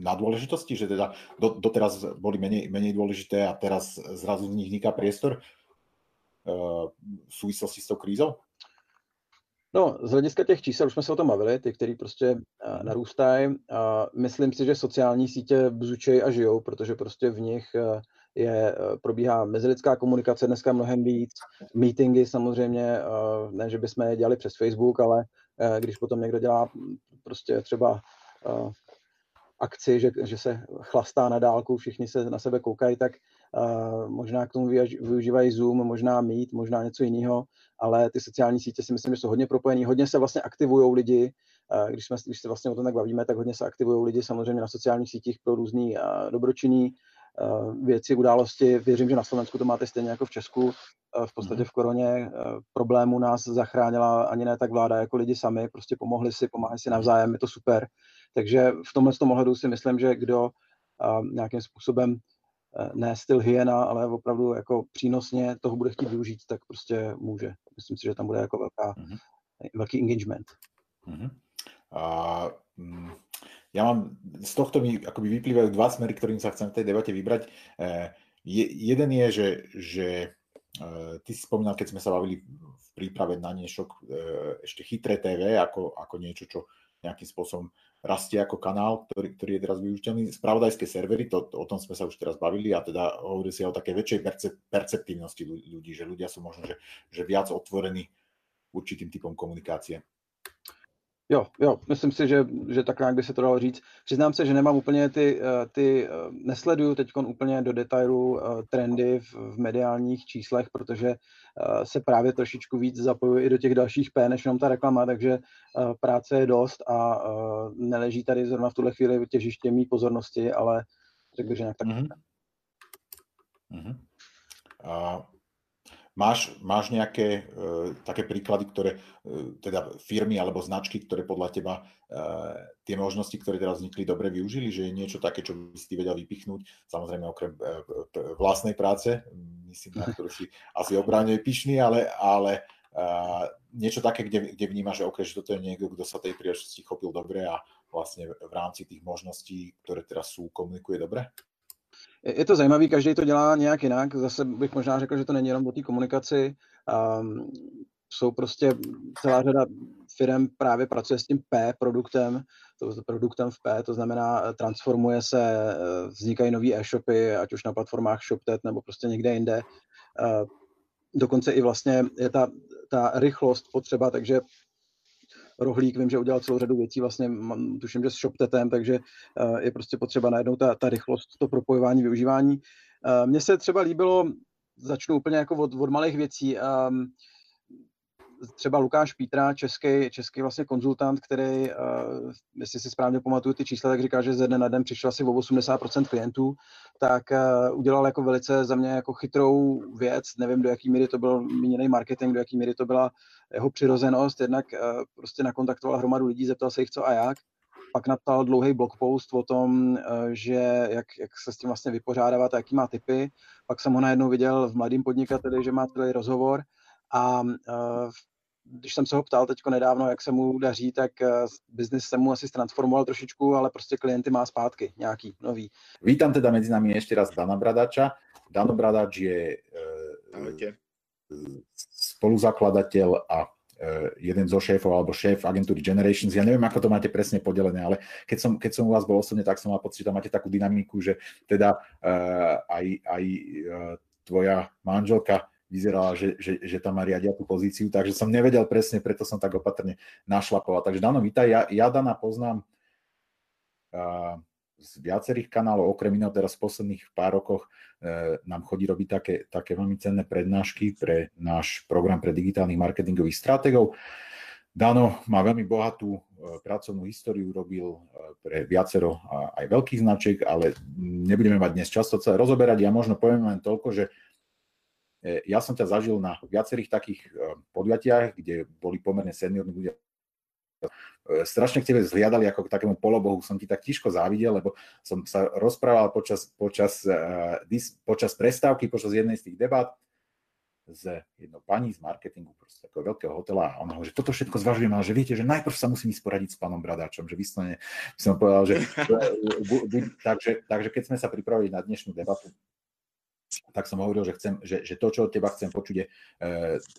na dôležitosti, že teda do, doteraz boli menej, menej dôležité a teraz zrazu z nich vzniká priestor e, v súvislosti s tou krízou? No, z hlediska těch čísel už jsme se o tom bavili, ty, který prostě uh, narůstají. Uh, myslím si, že sociální sítě bzučejí a žijou, protože prostě v nich uh, je, probíhá mezilidská komunikace dneska mnohem víc, meetingy samozřejmě, ne, že bychom je dělali přes Facebook, ale když potom někdo dělá prostě třeba eh, akci, že, že se chlastá na dálku, všichni se na sebe koukají, tak uh, možná k tomu využívají Zoom, možná Meet, možná něco jiného, ale ty sociální sítě si myslím, že jsou hodně propojený, hodně se vlastně aktivují lidi, když, jsme, když se vlastně o tom tak bavíme, tak hodně se aktivují lidi samozřejmě na sociálních sítích pro různý uh, dobročinný věci, události. Věřím, že na Slovensku to máte stejně jako v Česku. V podstatě mhm. v koroně problému nás zachránila ani ne tak vláda, jako lidi sami. Prostě pomohli si, pomáhají si navzájem, je to super. Takže v tomhle tom ohledu si myslím, že kdo nějakým způsobem ne styl hyena, ale opravdu jako přínosně toho bude chtít využít, tak prostě může. Myslím si, že tam bude jako velká, mm-hmm. velký engagement. Mm-hmm. A, mm, ja mám, z tohto mi akoby vyplývajú dva smery, ktorým sa chcem v tej debate vybrať. E, je, jeden je, že, že e, ty si spomínal, keď sme sa bavili v príprave na niečo e, ešte chytré TV, ako, ako niečo, čo nejakým spôsobom rastie ako kanál, ktorý, ktorý je teraz využiteľný. Spravodajské servery, to, to, o tom sme sa už teraz bavili a teda hovorí si o také väčšej percep, perceptívnosti ľudí, že ľudia sú možno že, že viac otvorení určitým typom komunikácie. Jo, jo, myslím si, že, že tak nějak by se to dalo říct. Přiznám se, že nemám úplně ty, eh, ty eh, nesleduju teď úplně do detailu eh, trendy v, v mediálních číslech, protože se právě trošičku víc zapojuji i do těch dalších P, než jenom ta reklama, takže práce je dost a neleží tady zrovna v tuhle chvíli těžiště mý pozornosti, ale řekl bych, že nějak tak. Mm-hmm. Mm-hmm. Uh, Máš, máš nejaké uh, také príklady, ktoré, uh, teda firmy alebo značky, ktoré podľa teba uh, tie možnosti, ktoré teraz vznikli, dobre využili, že je niečo také, čo by si ty vedel vypichnúť, samozrejme okrem uh, vlastnej práce, myslím, na ktorú si asi obránne pyšný, ale, ale uh, niečo také, kde, kde vnímaš, že, okay, že toto je niekto, kto sa tej príležitosti chopil dobre a vlastne v rámci tých možností, ktoré teraz sú, komunikuje dobre? Je to zajímavé, každý to dělá nějak jinak. Zase bych možná řekl, že to není jenom o té komunikaci. Um, jsou prostě celá řada firm právě pracuje s tím P produktem, to produktem v P, to znamená transformuje se, vznikají nové e-shopy, ať už na platformách ShopTet nebo prostě někde jinde. Uh, dokonce i vlastně je ta, ta rychlost potřeba, takže Rohlík, vím, že udělal celou řadu věcí, vlastně tuším, že s ShopTetem, takže eh, je prostě potřeba najednou ta, ta rychlost, to propojování, využívání. Eh, mně se třeba líbilo, začnu úplně jako od, od malých věcí, ehm, třeba Lukáš Pítra, český, český vlastně konzultant, který, uh, jestli si správně pamatuju ty čísla, tak říkal, že ze dne na den přišel asi o 80% klientů, tak uh, udělal jako velice za mě jako chytrou věc, nevím do jaký míry to byl míněný marketing, do jaký míry to byla jeho přirozenost, jednak uh, prostě nakontaktoval hromadu lidí, zeptal se jich co a jak, pak napsal dlouhý blog post o tom, že jak, jak se s tím vlastně vypořádávat a jaký má typy. Pak jsem ho najednou viděl v Mladým podnikateli, že má celý rozhovor. A když jsem se ho ptal teď nedávno, jak se mu daří, tak uh, biznis se mu asi transformoval trošičku, ale prostě klienty má zpátky nějaký nový. Vítam teda mezi nami ještě raz Dana Bradača. Dano Bradač je uh, spoluzakladateľ a jeden zo šéfov alebo šéf agentúry Generations. Ja neviem, ako to máte presne podelené, ale keď som, keď som u vás bol osobne, tak som mal pocit, že tam máte takú dynamiku, že teda uh, aj, aj uh, tvoja manželka vyzerala, že, že, že tam riadia tú pozíciu, takže som nevedel presne, preto som tak opatrne našlapoval. Takže Dano, vítaj, ja, ja Dana poznám uh, z viacerých kanálov, okrem iného teraz v posledných pár rokoch uh, nám chodí robiť také, také veľmi cenné prednášky pre náš program pre digitálnych marketingových stratégov. Dano má veľmi bohatú uh, pracovnú históriu, robil uh, pre viacero aj veľkých značiek, ale nebudeme mať dnes často celé rozoberať. Ja možno poviem len toľko, že E, ja som ťa zažil na viacerých takých e, podujatiach, kde boli pomerne seniorní ľudia. E, strašne k tebe zhliadali ako k takému polobohu, som ti tak tiško závidel, lebo som sa rozprával počas, počas, počas prestávky, počas jednej z tých debat s jednou pani z marketingu proste takého veľkého hotela a ona hovorí, že toto všetko zvažujem, ale že viete, že najprv sa musím ísť poradiť s pánom Bradáčom, že vyslovene som povedal, že takže, takže keď sme sa pripravili na dnešnú debatu, tak som hovoril, že, chcem, že, že to, čo od teba chcem počuť, je e,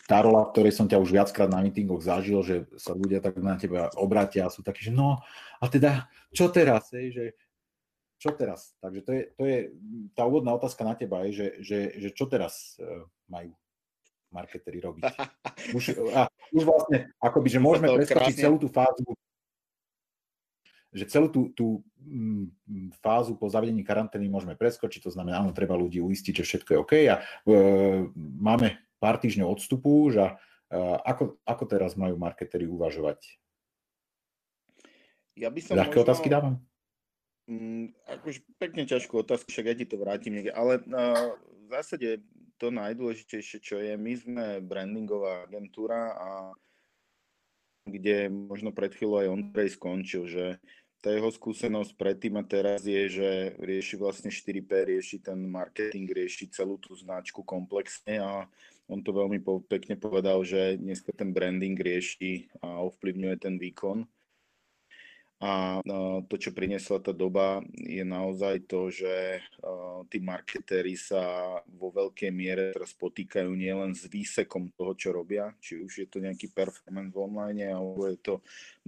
tá rola, v ktorej som ťa už viackrát na mítingoch zažil, že sa ľudia tak na teba obratia a sú takí, že no, a teda, čo teraz, hej, že čo teraz? Takže to je, to je tá úvodná otázka na teba, je, že, že, že čo teraz e, majú marketeri robiť. Už, a už vlastne, akoby, že môžeme preskočiť celú tú fázu že celú tú, tú mm, fázu po zavedení karantény môžeme preskočiť, to znamená, áno, treba ľudí uistiť, že všetko je OK a e, máme pár týždňov odstupu, že e, ako, ako teraz majú marketery uvažovať? Ja by som Ľahké možno... otázky dávam? Mm, akože pekne ťažkú otázku, však ja ti to vrátim niekde, ale uh, v zásade to najdôležitejšie, čo je, my sme brandingová agentúra a kde možno pred chvíľou aj Ondrej skončil, že tá jeho skúsenosť predtým a teraz je, že rieši vlastne 4P, rieši ten marketing, rieši celú tú značku komplexne a on to veľmi pekne povedal, že dneska ten branding rieši a ovplyvňuje ten výkon a to, čo priniesla tá doba, je naozaj to, že tí marketéri sa vo veľkej miere teraz potýkajú nielen s výsekom toho, čo robia, či už je to nejaký performance online, alebo je to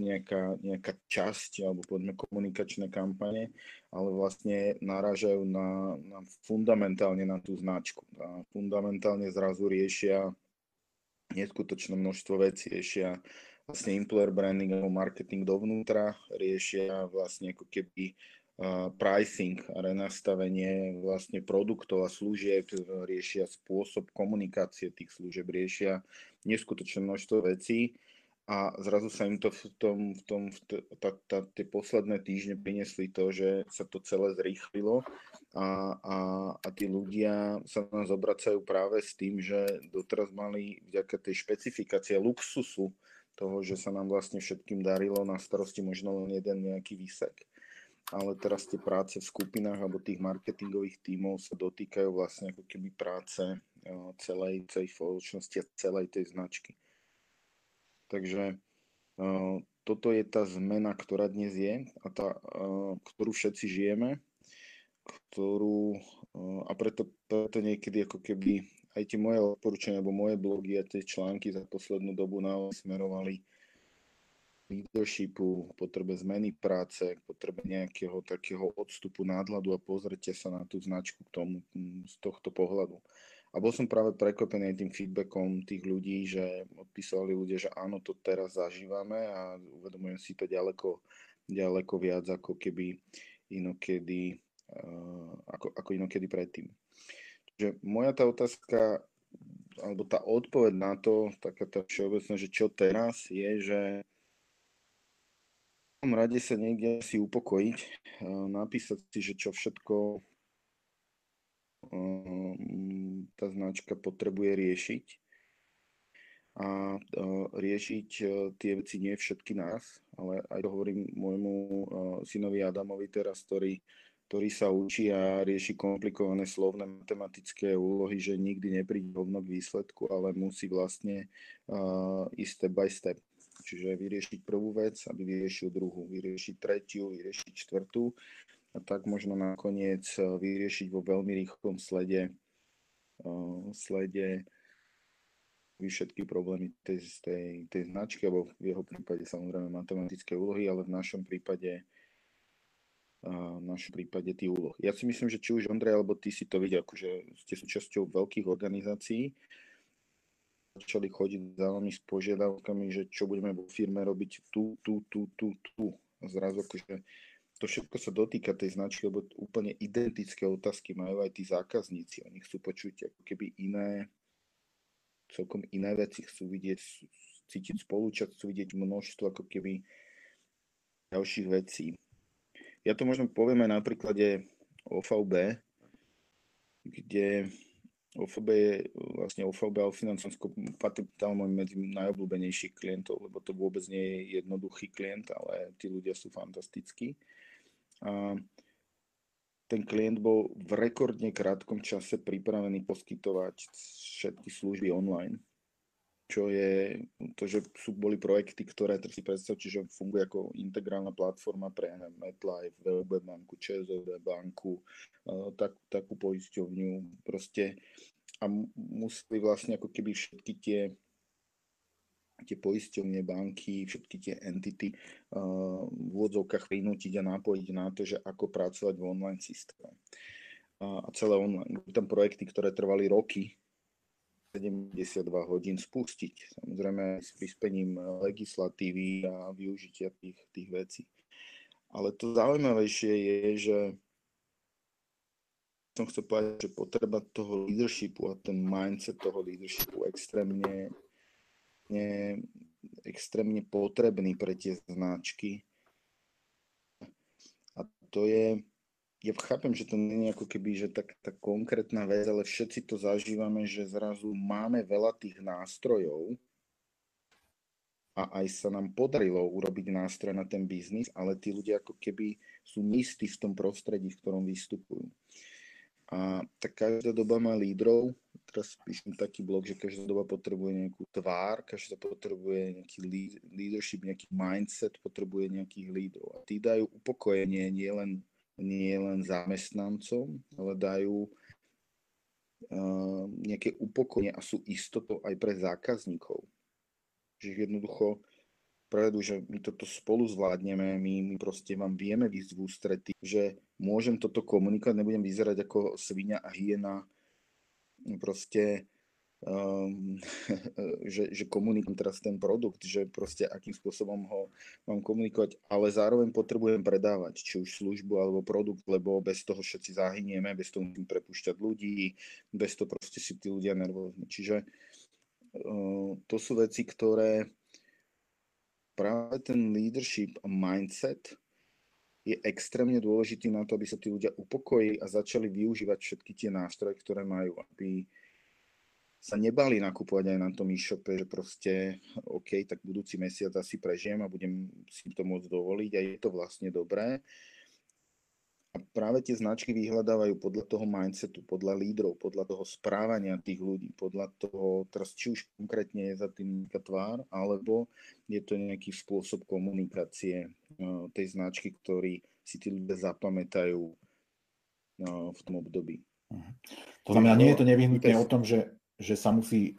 nejaká, nejaká časť, alebo povedzme komunikačné kampane, ale vlastne narážajú na, na fundamentálne na tú značku. A fundamentálne zrazu riešia neskutočné množstvo vecí, riešia vlastne employer branding alebo marketing dovnútra, riešia vlastne ako keby pricing a renastavenie vlastne produktov a služieb, riešia spôsob komunikácie tých služieb, riešia neskutočné množstvo vecí. A zrazu sa im to v tom, v tom v t- tá, tá, tie posledné týždne priniesli to, že sa to celé zrýchlilo. A, a, a tí ľudia sa nás obracajú práve s tým, že doteraz mali vďaka tej špecifikácie luxusu toho, že sa nám vlastne všetkým darilo na starosti možno len jeden nejaký výsek. Ale teraz tie práce v skupinách alebo tých marketingových tímov sa dotýkajú vlastne ako keby práce celej tej spoločnosti a celej tej značky. Takže toto je tá zmena, ktorá dnes je a tá, ktorú všetci žijeme, ktorú, a preto, preto niekedy ako keby aj tie moje odporúčania, alebo moje blogy a tie články za poslednú dobu naozaj smerovali leadershipu, potrebe zmeny práce, potrebe nejakého takého odstupu nadhľadu a pozrite sa na tú značku k tomu, z tohto pohľadu. A bol som práve prekvapený tým feedbackom tých ľudí, že odpísali ľudia, že áno, to teraz zažívame a uvedomujem si to ďaleko, ďaleko viac ako keby inokedy, uh, ako, ako inokedy predtým že moja tá otázka alebo tá odpoveď na to, taká tá všeobecná, že čo teraz, je, že v tom rade sa niekde si upokojiť, napísať si, že čo všetko tá značka potrebuje riešiť a riešiť tie veci nie všetky nás, ale aj to hovorím môjmu synovi Adamovi teraz, ktorý ktorý sa učí a rieši komplikované slovné matematické úlohy, že nikdy nepríde rovno k výsledku, ale musí vlastne uh, ísť step by step. Čiže vyriešiť prvú vec, aby vyriešil druhú, vyriešiť tretiu, vyriešiť štvrtú a tak možno nakoniec vyriešiť vo veľmi rýchlom slede, uh, slede všetky problémy tej, tej, tej značky, alebo v jeho prípade samozrejme matematické úlohy, ale v našom prípade v našom prípade tých úloh. Ja si myslím, že či už Ondrej alebo ty si to vidia, akože ste súčasťou veľkých organizácií, začali chodiť za nami s požiadavkami, že čo budeme vo firme robiť tu, tu, tu, tu, tu. A zrazu akože to všetko sa dotýka tej značky, lebo úplne identické otázky majú aj tí zákazníci. Oni chcú počuť ako keby iné, celkom iné veci, chcú vidieť, cítiť spolúčasť, chcú vidieť množstvo ako keby ďalších vecí. Ja to možno poviem aj na príklade OVB, kde OVB je vlastne OVB a Financansko patrí medzi najobľúbenejších klientov, lebo to vôbec nie je jednoduchý klient, ale tí ľudia sú fantastickí. A ten klient bol v rekordne krátkom čase pripravený poskytovať všetky služby online čo je to, že sú, boli projekty, ktoré si predstavte, že funguje ako integrálna platforma pre MetLife, VB banku, ČSOB banku, tak, takú poisťovňu proste a museli vlastne ako keby všetky tie tie poisťovne, banky, všetky tie entity uh, v úvodzovkách prinútiť a nápojiť na to, že ako pracovať v online systéme. Uh, a celé online. Tam projekty, ktoré trvali roky, 72 hodín spustiť. Samozrejme s prispením legislatívy a využitia tých, tých vecí. Ale to zaujímavejšie je, že som chcel povedať, že potreba toho leadershipu a ten mindset toho leadershipu extrémne, ne, extrémne potrebný pre tie značky. A to je ja chápem, že to nie je ako keby, že tak, tak konkrétna vec, ale všetci to zažívame, že zrazu máme veľa tých nástrojov a aj sa nám podarilo urobiť nástroj na ten biznis, ale tí ľudia ako keby sú neistí v tom prostredí, v ktorom vystupujú. A tak každá doba má lídrov, teraz píšem taký blog, že každá doba potrebuje nejakú tvár, každá potrebuje nejaký leadership, nejaký mindset, potrebuje nejakých lídrov. A tí dajú upokojenie nielen nie len zamestnancom, ale dajú uh, nejaké upokojenie a sú istotou aj pre zákazníkov. Že jednoducho prevedú, že my toto spolu zvládneme, my, my proste vám vieme výsť v ústrety, že môžem toto komunikovať, nebudem vyzerať ako svinia a hyena, proste um, že, že komunikujem teraz ten produkt, že proste akým spôsobom ho mám komunikovať, ale zároveň potrebujem predávať, či už službu alebo produkt, lebo bez toho všetci zahynieme, bez toho musím prepušťať ľudí, bez toho proste si tí ľudia nervózni. Čiže uh, to sú veci, ktoré práve ten leadership a mindset je extrémne dôležitý na to, aby sa tí ľudia upokojili a začali využívať všetky tie nástroje, ktoré majú, aby sa nebali nakupovať aj na tom e-shope, že proste OK, tak budúci mesiac asi prežijem a budem si to môcť dovoliť a je to vlastne dobré. A práve tie značky vyhľadávajú podľa toho mindsetu, podľa lídrov, podľa toho správania tých ľudí, podľa toho, teraz či už konkrétne je za tým nejaká tvár, alebo je to nejaký spôsob komunikácie uh, tej značky, ktorý si tí ľudia zapamätajú uh, v tom období. Mhm. To znamená, nie je to nevyhnutné o tom, že že sa musí,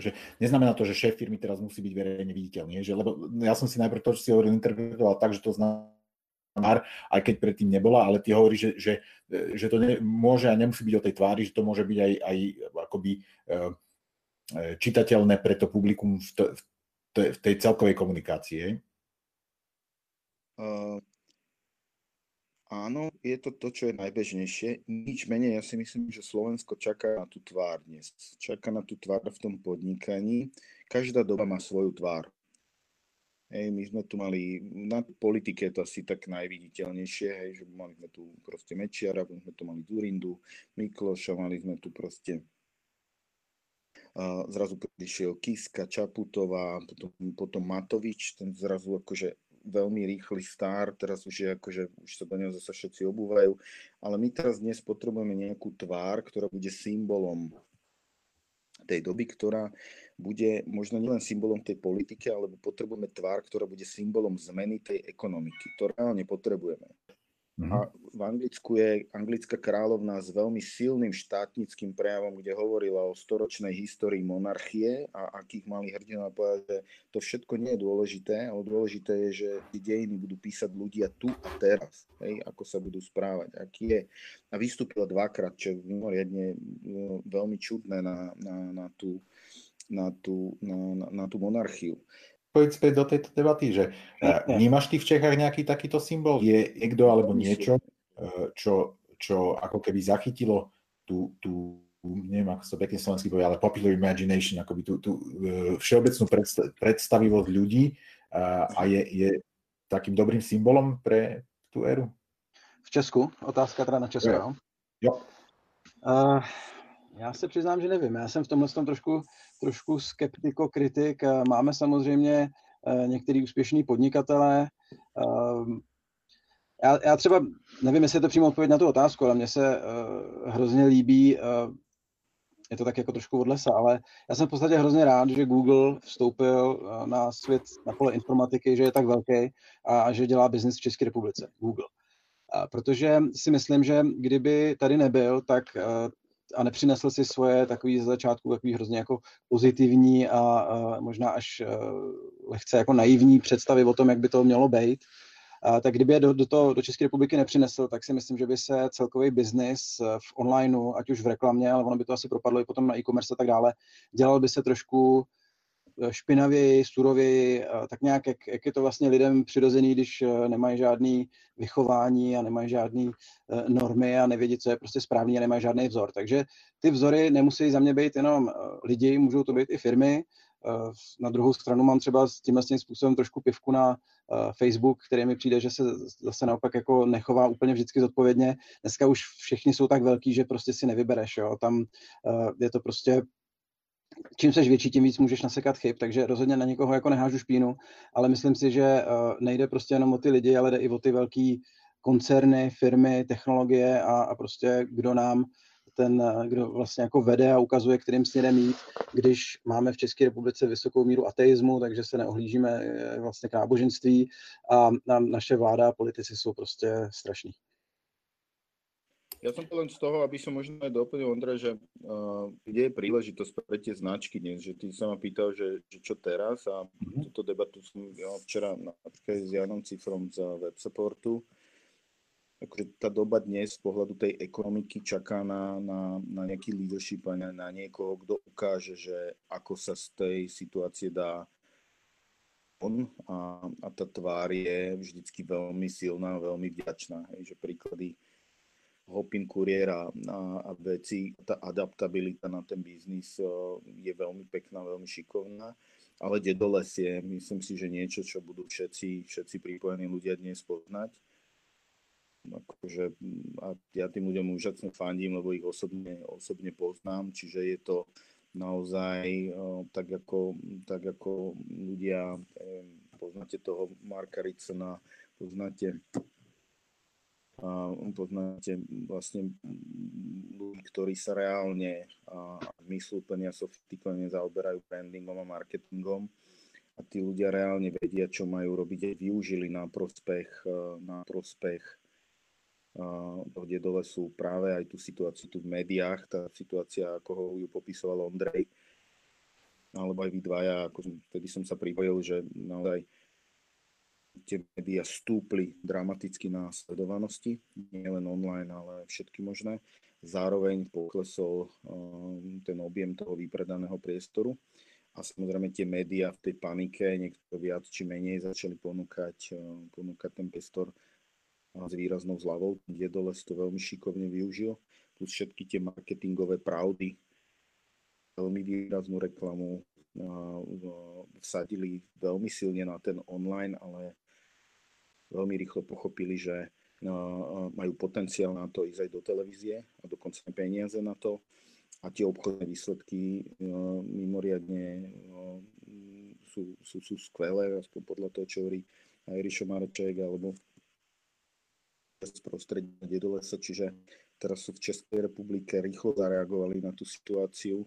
že neznamená to, že šéf firmy teraz musí byť verejne viditeľný, že, lebo ja som si najprv to, čo si hovoril, interpretoval tak, že to znamená, aj keď predtým nebola, ale ty hovoríš, že, že, že to ne, môže a nemusí byť o tej tvári, že to môže byť aj, aj akoby e, čitateľné pre to publikum v, tej, v tej celkovej komunikácii. Uh, áno, je to to, čo je najbežnejšie. Nič menej, ja si myslím, že Slovensko čaká na tú tvár dnes. Čaká na tú tvár v tom podnikaní. Každá doba má svoju tvár. Hej, my sme tu mali, na politike je to asi tak najviditeľnejšie, hej, že mali sme tu proste Mečiara, sme tu mali Durindu, Mikloša, mali sme tu proste uh, zrazu prišiel Kiska, Čaputová, potom, potom Matovič, ten zrazu akože veľmi rýchly star, teraz už je akože, už sa do neho zase všetci obúvajú, ale my teraz dnes potrebujeme nejakú tvár, ktorá bude symbolom tej doby, ktorá bude možno nielen symbolom tej politiky, alebo potrebujeme tvár, ktorá bude symbolom zmeny tej ekonomiky. To reálne potrebujeme. Mm-hmm. A v Anglicku je anglická kráľovná s veľmi silným štátnickým prejavom, kde hovorila o storočnej histórii monarchie a akých mali hrdinov povedať, že to všetko nie je dôležité, ale dôležité je, že tie dejiny budú písať ľudia tu a teraz, hej, ako sa budú správať, aký je. A vystúpila dvakrát, čo je mimoriadne no, veľmi čudné na, na, na, tú, na, tú, na, na, na tú monarchiu spojiť späť do tejto debaty, že vnímaš ty v Čechách nejaký takýto symbol? Je niekto alebo niečo, e, čo, čo ako keby zachytilo tú, tú neviem, ako sa pekne slovensky povie, ale popular imagination, akoby tú, tú e, všeobecnú predstavivosť ľudí a, a je, je takým dobrým symbolom pre tú éru? V Česku? Otázka teda na Česko, jo? Jo. Uh, já se přiznám, že nevím. Já jsem v tomhle tom trošku, trošku skeptiko-kritik. Máme samozřejmě eh, některý úspěšný podnikatelé. Ehm, já, já třeba, nevím, jestli je to přímo odpověď na tu otázku, ale mně se uh, hrozně líbí, uh, je to tak jako trošku od lesa, ale já jsem v podstatě hrozně rád, že Google vstoupil na svět, na pole informatiky, že je tak velký a že dělá biznis v České republice. Google. Protože si myslím, že kdyby tady nebyl, tak a nepřinesl si svoje takový z začátku takový hrozně jako pozitivní a, a možná až uh, lehce jako naivní představy o tom, jak by to mělo být, a, tak kdyby je do, do, toho, do České republiky nepřinesl, tak si myslím, že by se celkový biznis e, v onlineu, ať už v reklamě, ale ono by to asi propadlo i potom na e-commerce a tak dále, dělal by se trošku špinavěji, surověji, tak nějak, jak, jak je to vlastně lidem přirozený, když eh, nemají žádný vychování a nemají žádný eh, normy a nevědí, co je prostě správný a nemají žádný vzor. Takže ty vzory nemusí za mě být jenom lidi, můžou to být i firmy. Na druhou stranu mám třeba s tímhle tím způsobem trošku pivku na Facebook, který mi přijde, že se zase naopak jako nechová úplně vždycky zodpovědně. Dneska už všichni jsou tak velký, že prostě si nevybereš. Jo? Tam je to prostě čím seš větší, tím víc můžeš nasekat chyb, takže rozhodně na někoho jako nehážu špínu, ale myslím si, že eh, nejde prostě jenom o ty lidi, ale jde i o ty velké koncerny, firmy, technologie a, a prostě kdo nám ten, eh, kdo vlastně jako vede a ukazuje, kterým směrem jít, když máme v České republice vysokou míru ateismu, takže se neohlížíme eh, vlastně k náboženství a naše vláda a politici jsou prostě strašní. Ja som to len z toho, aby som možno aj doplnil, Ondra, že uh, kde je príležitosť pre tie značky dnes, že ty sa ma pýtal, že, že čo teraz a mm-hmm. túto debatu som ja včera napríklad s Janom Cifrom z web supportu. Akože tá doba dnes z pohľadu tej ekonomiky čaká na, na, na nejaký leadership a na, na niekoho, kto ukáže, že ako sa z tej situácie dá on a, a tá tvár je vždycky veľmi silná, veľmi vďačná. Hej, že príklady Hopin Kurier a, a veci, tá adaptabilita na ten biznis e, je veľmi pekná, veľmi šikovná. Ale Dedoles je, myslím si, že niečo, čo budú všetci, všetci pripojení ľudia dnes poznať. Akože, a ja tým ľuďom úžasne fandím, lebo ich osobne, osobne poznám, čiže je to naozaj uh, tak, ako, tak ako ľudia, neviem, poznáte toho Marka Ricona, poznáte poznáte vlastne ľudí, ktorí sa reálne a zmysluplne a sofistikovane zaoberajú brandingom a marketingom. A tí ľudia reálne vedia, čo majú robiť, aj využili na prospech, na prospech kde dole sú práve aj tú situáciu tu v médiách, tá situácia, ako ho ju popisoval Ondrej, alebo aj vy dvaja, ako vtedy som sa pripojil, že naozaj tie médiá stúpli dramaticky na sledovanosti, nielen online, ale všetky možné. Zároveň poklesol um, ten objem toho vypredaného priestoru a samozrejme tie médiá v tej panike, niektoré viac či menej začali ponúkať, um, ponúkať ten priestor s výraznou zľavou. Jedoles to veľmi šikovne využil, plus všetky tie marketingové pravdy, veľmi výraznú reklamu, vsadili veľmi silne na ten online, ale veľmi rýchlo pochopili, že majú potenciál na to ísť aj do televízie a dokonca aj peniaze na to. A tie obchodné výsledky mimoriadne sú, sú, sú skvelé, aspoň podľa toho, čo hovorí aj Rišo Mareček alebo z prostredia Dedolesa, čiže teraz sú v Českej republike, rýchlo zareagovali na tú situáciu.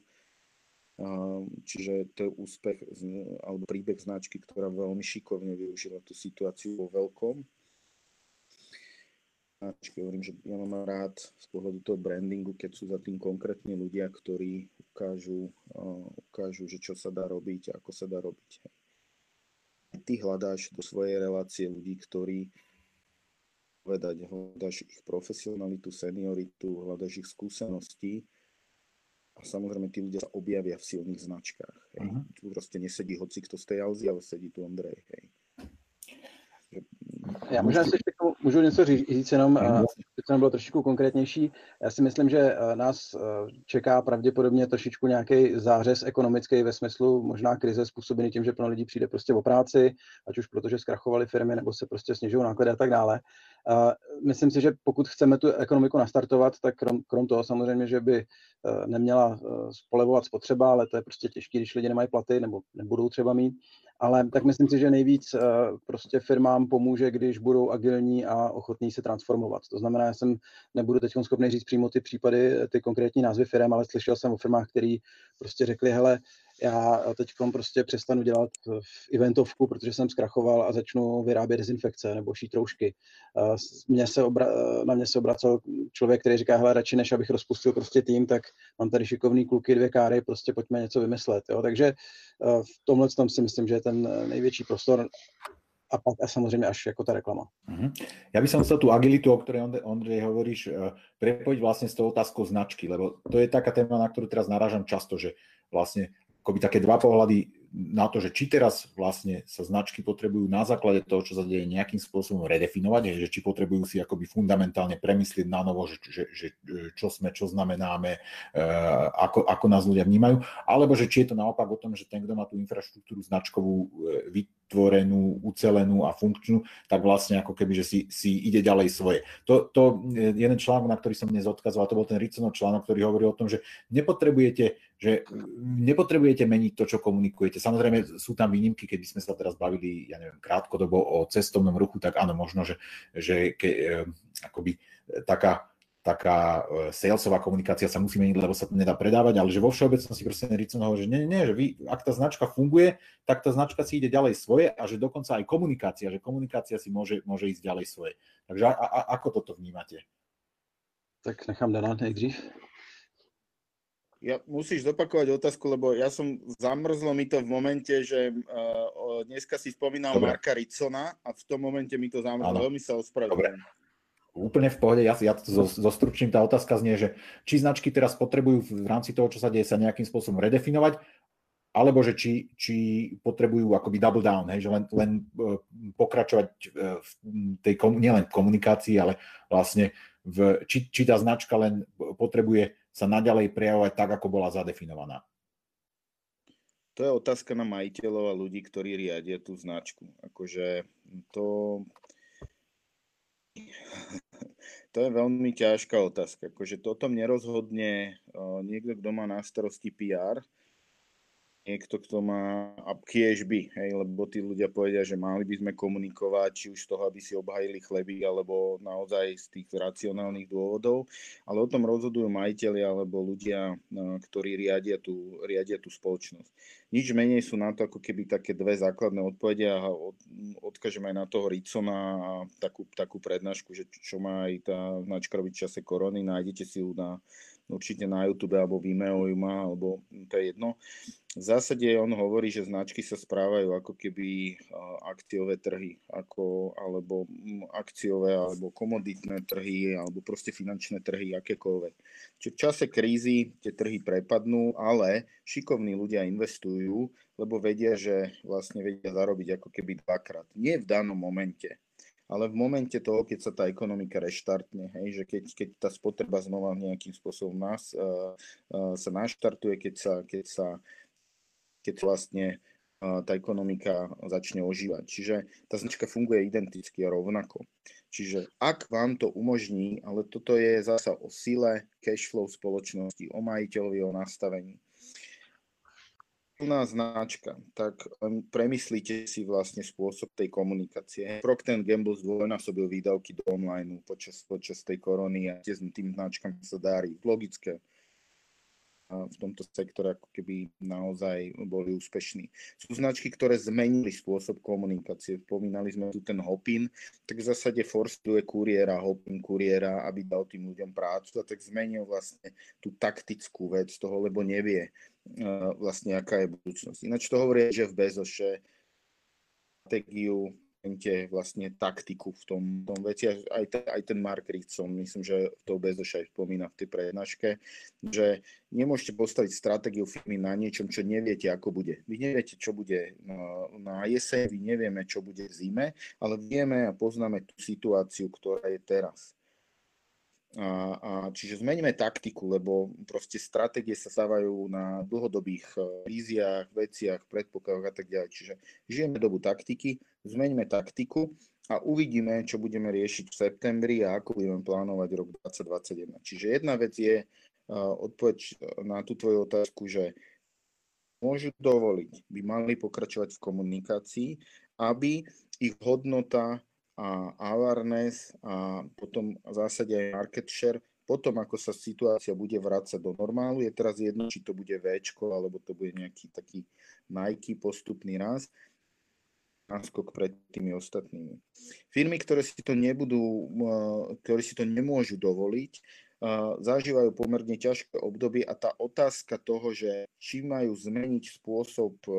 Čiže to je úspech alebo príbeh značky, ktorá veľmi šikovne využila tú situáciu vo veľkom. Značky, hovorím, že ja mám rád z pohľadu toho brandingu, keď sú za tým konkrétni ľudia, ktorí ukážu, ukážu, že čo sa dá robiť, ako sa dá robiť. Ty hľadáš do svojej relácie ľudí, ktorí povedať, hľadáš ich profesionalitu, senioritu, hľadáš ich skúsenosti a samozrejme tí ľudia sa objavia v silných značkách. Hej. Uh-huh. Tu proste nesedí hoci kto z tej Alzy, ale sedí tu Ondrej. Hej. Já možná si ještě můžu něco říct, jenom, uh, to bylo trošičku konkrétnější. Já si myslím, že uh, nás uh, čeká pravděpodobně trošičku nějaký zářez ekonomický ve smyslu možná krize způsobený tím, že pro lidí přijde prostě o práci, ať už protože zkrachovaly firmy nebo se prostě snižují náklady a tak dále. Myslím si, že pokud chceme tu ekonomiku nastartovat, tak krom, krom toho samozřejmě, že by neměla spolevovat spotřeba, ale to je prostě těžké, když lidi nemají platy nebo nebudou třeba mít, ale tak myslím si, že nejvíc uh, prostě firmám pomůže, když budou agilní a ochotní se transformovat. To znamená, já jsem nebudu teď schopný říct přímo ty případy, ty konkrétní názvy firm, ale slyšel jsem o firmách, které prostě řekli, hele, já teď prostě přestanu dělat v eventovku, protože jsem zkrachoval a začnu vyrábět dezinfekce nebo šít roušky. Mě se obra- na mě se obracel člověk, který říká, hele, radši než abych rozpustil prostě tým, tak mám tady šikovný kluky, dvě káry, prostě pojďme něco vymyslet. Jo? Takže v tomhle tom si myslím, že je ten největší prostor a pak a samozřejmě až jako ta reklama. Uh-huh. Ja by som chcel tú agilitu, o ktorej Ondrej hovoríš, prepojiť vlastne s tou otázkou značky, lebo to je taká téma, na ktorú teraz narážam často, že vlastne akoby také dva pohľady na to, že či teraz vlastne sa značky potrebujú na základe toho, čo sa deje, nejakým spôsobom redefinovať, že či potrebujú si akoby fundamentálne premyslieť na novo, že, že, že čo sme, čo znamenáme, e, ako, ako nás ľudia vnímajú, alebo že či je to naopak o tom, že ten, kto má tú infraštruktúru značkovú e, vytvorenú, ucelenú a funkčnú, tak vlastne ako keby, že si, si ide ďalej svoje. To, to jeden článok, na ktorý som dnes odkazoval, to bol ten Riconov článok, ktorý hovorí o tom, že nepotrebujete že nepotrebujete meniť to, čo komunikujete. Samozrejme sú tam výnimky, keby sme sa teraz bavili, ja neviem, krátkodobo o cestovnom ruchu, tak áno, možno, že, že ke, e, akoby taká, taká e, salesová komunikácia sa musí meniť, lebo sa to nedá predávať, ale že vo všeobecnosti proste Ricon hovorí, že nie, nie, že vy, ak tá značka funguje, tak tá značka si ide ďalej svoje a že dokonca aj komunikácia, že komunikácia si môže, môže ísť ďalej svoje. Takže a, a, ako toto vnímate? Tak nechám Dana nejdřív. Ja, musíš zopakovať otázku, lebo ja som zamrzlo mi to v momente, že uh, dneska si spomínal Dobre. Marka Ricona a v tom momente mi to zamrzlo. Veľmi sa ospravedlňujem. Úplne v pohode, ja, ja to zostručím, tá otázka znie, že či značky teraz potrebujú v rámci toho, čo sa deje, sa nejakým spôsobom redefinovať, alebo že či, či potrebujú akoby double down, hej, že len, len uh, pokračovať uh, v tej, nielen v komunikácii, ale vlastne v, či, či tá značka len potrebuje sa naďalej prejavovať tak, ako bola zadefinovaná? To je otázka na majiteľov a ľudí, ktorí riadia tú značku. Akože to... To je veľmi ťažká otázka. Akože toto nerozhodne niekto, kto má na starosti PR, niekto, kto má kiež by, hej, lebo tí ľudia povedia, že mali by sme komunikovať, či už z toho, aby si obhajili chleby, alebo naozaj z tých racionálnych dôvodov, ale o tom rozhodujú majiteľi alebo ľudia, ktorí riadia tú, riadia tú spoločnosť. Nič menej sú na to ako keby také dve základné odpovede a odkážem aj na toho Ricona a takú, takú prednášku, že čo má aj tá značka robiť v čase korony, nájdete si ju na určite na YouTube alebo Vimeo ju má, alebo to je jedno. V zásade on hovorí, že značky sa správajú ako keby akciové trhy, ako, alebo akciové, alebo komoditné trhy, alebo proste finančné trhy, akékoľvek. Čiže v čase krízy tie trhy prepadnú, ale šikovní ľudia investujú, lebo vedia, že vlastne vedia zarobiť ako keby dvakrát. Nie v danom momente, ale v momente toho, keď sa tá ekonomika reštartne, hej, že keď, keď tá spotreba znova nejakým spôsobom nás, uh, uh, sa naštartuje, keď sa, keď sa keď vlastne uh, tá ekonomika začne ožívať. Čiže tá značka funguje identicky a rovnako. Čiže ak vám to umožní, ale toto je zasa o sile cash flow spoločnosti, o majiteľovi, o nastavení silná značka, tak premyslíte si vlastne spôsob tej komunikácie. Procter Gamble zdvojnásobil výdavky do online počas, počas tej korony a tým značkám sa darí. Logické v tomto sektore ako keby naozaj boli úspešní. Sú značky, ktoré zmenili spôsob komunikácie. Spomínali sme tu ten Hopin, tak v zásade forstuje kuriéra, Hopin kuriéra, aby dal tým ľuďom prácu a tak zmenil vlastne tú taktickú vec toho, lebo nevie vlastne aká je budúcnosť. Ináč to hovorí že v Bezoše stratégiu vlastne taktiku v tom, tom veci. Aj, ten, aj ten Mark Rickson, myslím, že to Bezoš aj spomína v tej prednáške, že nemôžete postaviť stratégiu firmy na niečom, čo neviete, ako bude. Vy neviete, čo bude na, na jeseň, vy nevieme, čo bude v zime, ale vieme a poznáme tú situáciu, ktorá je teraz. A, a čiže zmeníme taktiku, lebo proste stratégie sa stávajú na dlhodobých e, víziách, veciach, predpokladoch a tak ďalej. Čiže žijeme dobu taktiky, zmeníme taktiku a uvidíme, čo budeme riešiť v septembri a ako budeme plánovať rok 2021. Čiže jedna vec je uh, odpoveď na tú tvoju otázku, že môžu dovoliť, by mali pokračovať v komunikácii, aby ich hodnota a awareness a potom v zásade aj market share. Potom, ako sa situácia bude vrácať do normálu, je teraz jedno, či to bude V, alebo to bude nejaký taký Nike postupný raz, náskok pred tými ostatnými. Firmy, ktoré si to nebudú, ktoré si to nemôžu dovoliť, zažívajú pomerne ťažké obdobie a tá otázka toho, že či majú zmeniť spôsob e,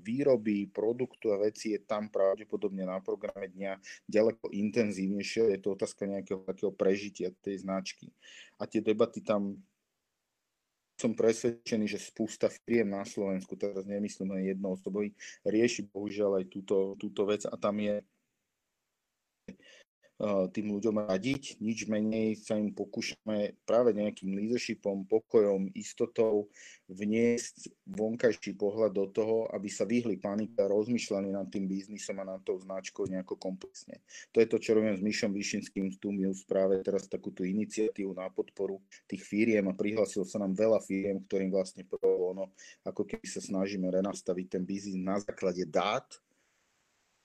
výroby produktu a veci je tam pravdepodobne na programe dňa ďaleko intenzívnejšie. Je to otázka nejakého takého prežitia tej značky. A tie debaty tam som presvedčený, že spústa firiem na Slovensku, teraz nemyslím len jedno osobový, rieši bohužiaľ aj túto, túto vec a tam je tým ľuďom radiť, nič menej sa im pokúšame práve nejakým leadershipom, pokojom, istotou vniesť vonkajší pohľad do toho, aby sa vyhli panika a rozmýšľali nad tým biznisom a nad tou značkou nejako komplexne. To je to, čo robím s Myšom Vyšinským z Tumius práve teraz takúto iniciatívu na podporu tých firiem a prihlásilo sa nám veľa firiem, ktorým vlastne prvo ono, ako keby sa snažíme renastaviť ten biznis na základe dát,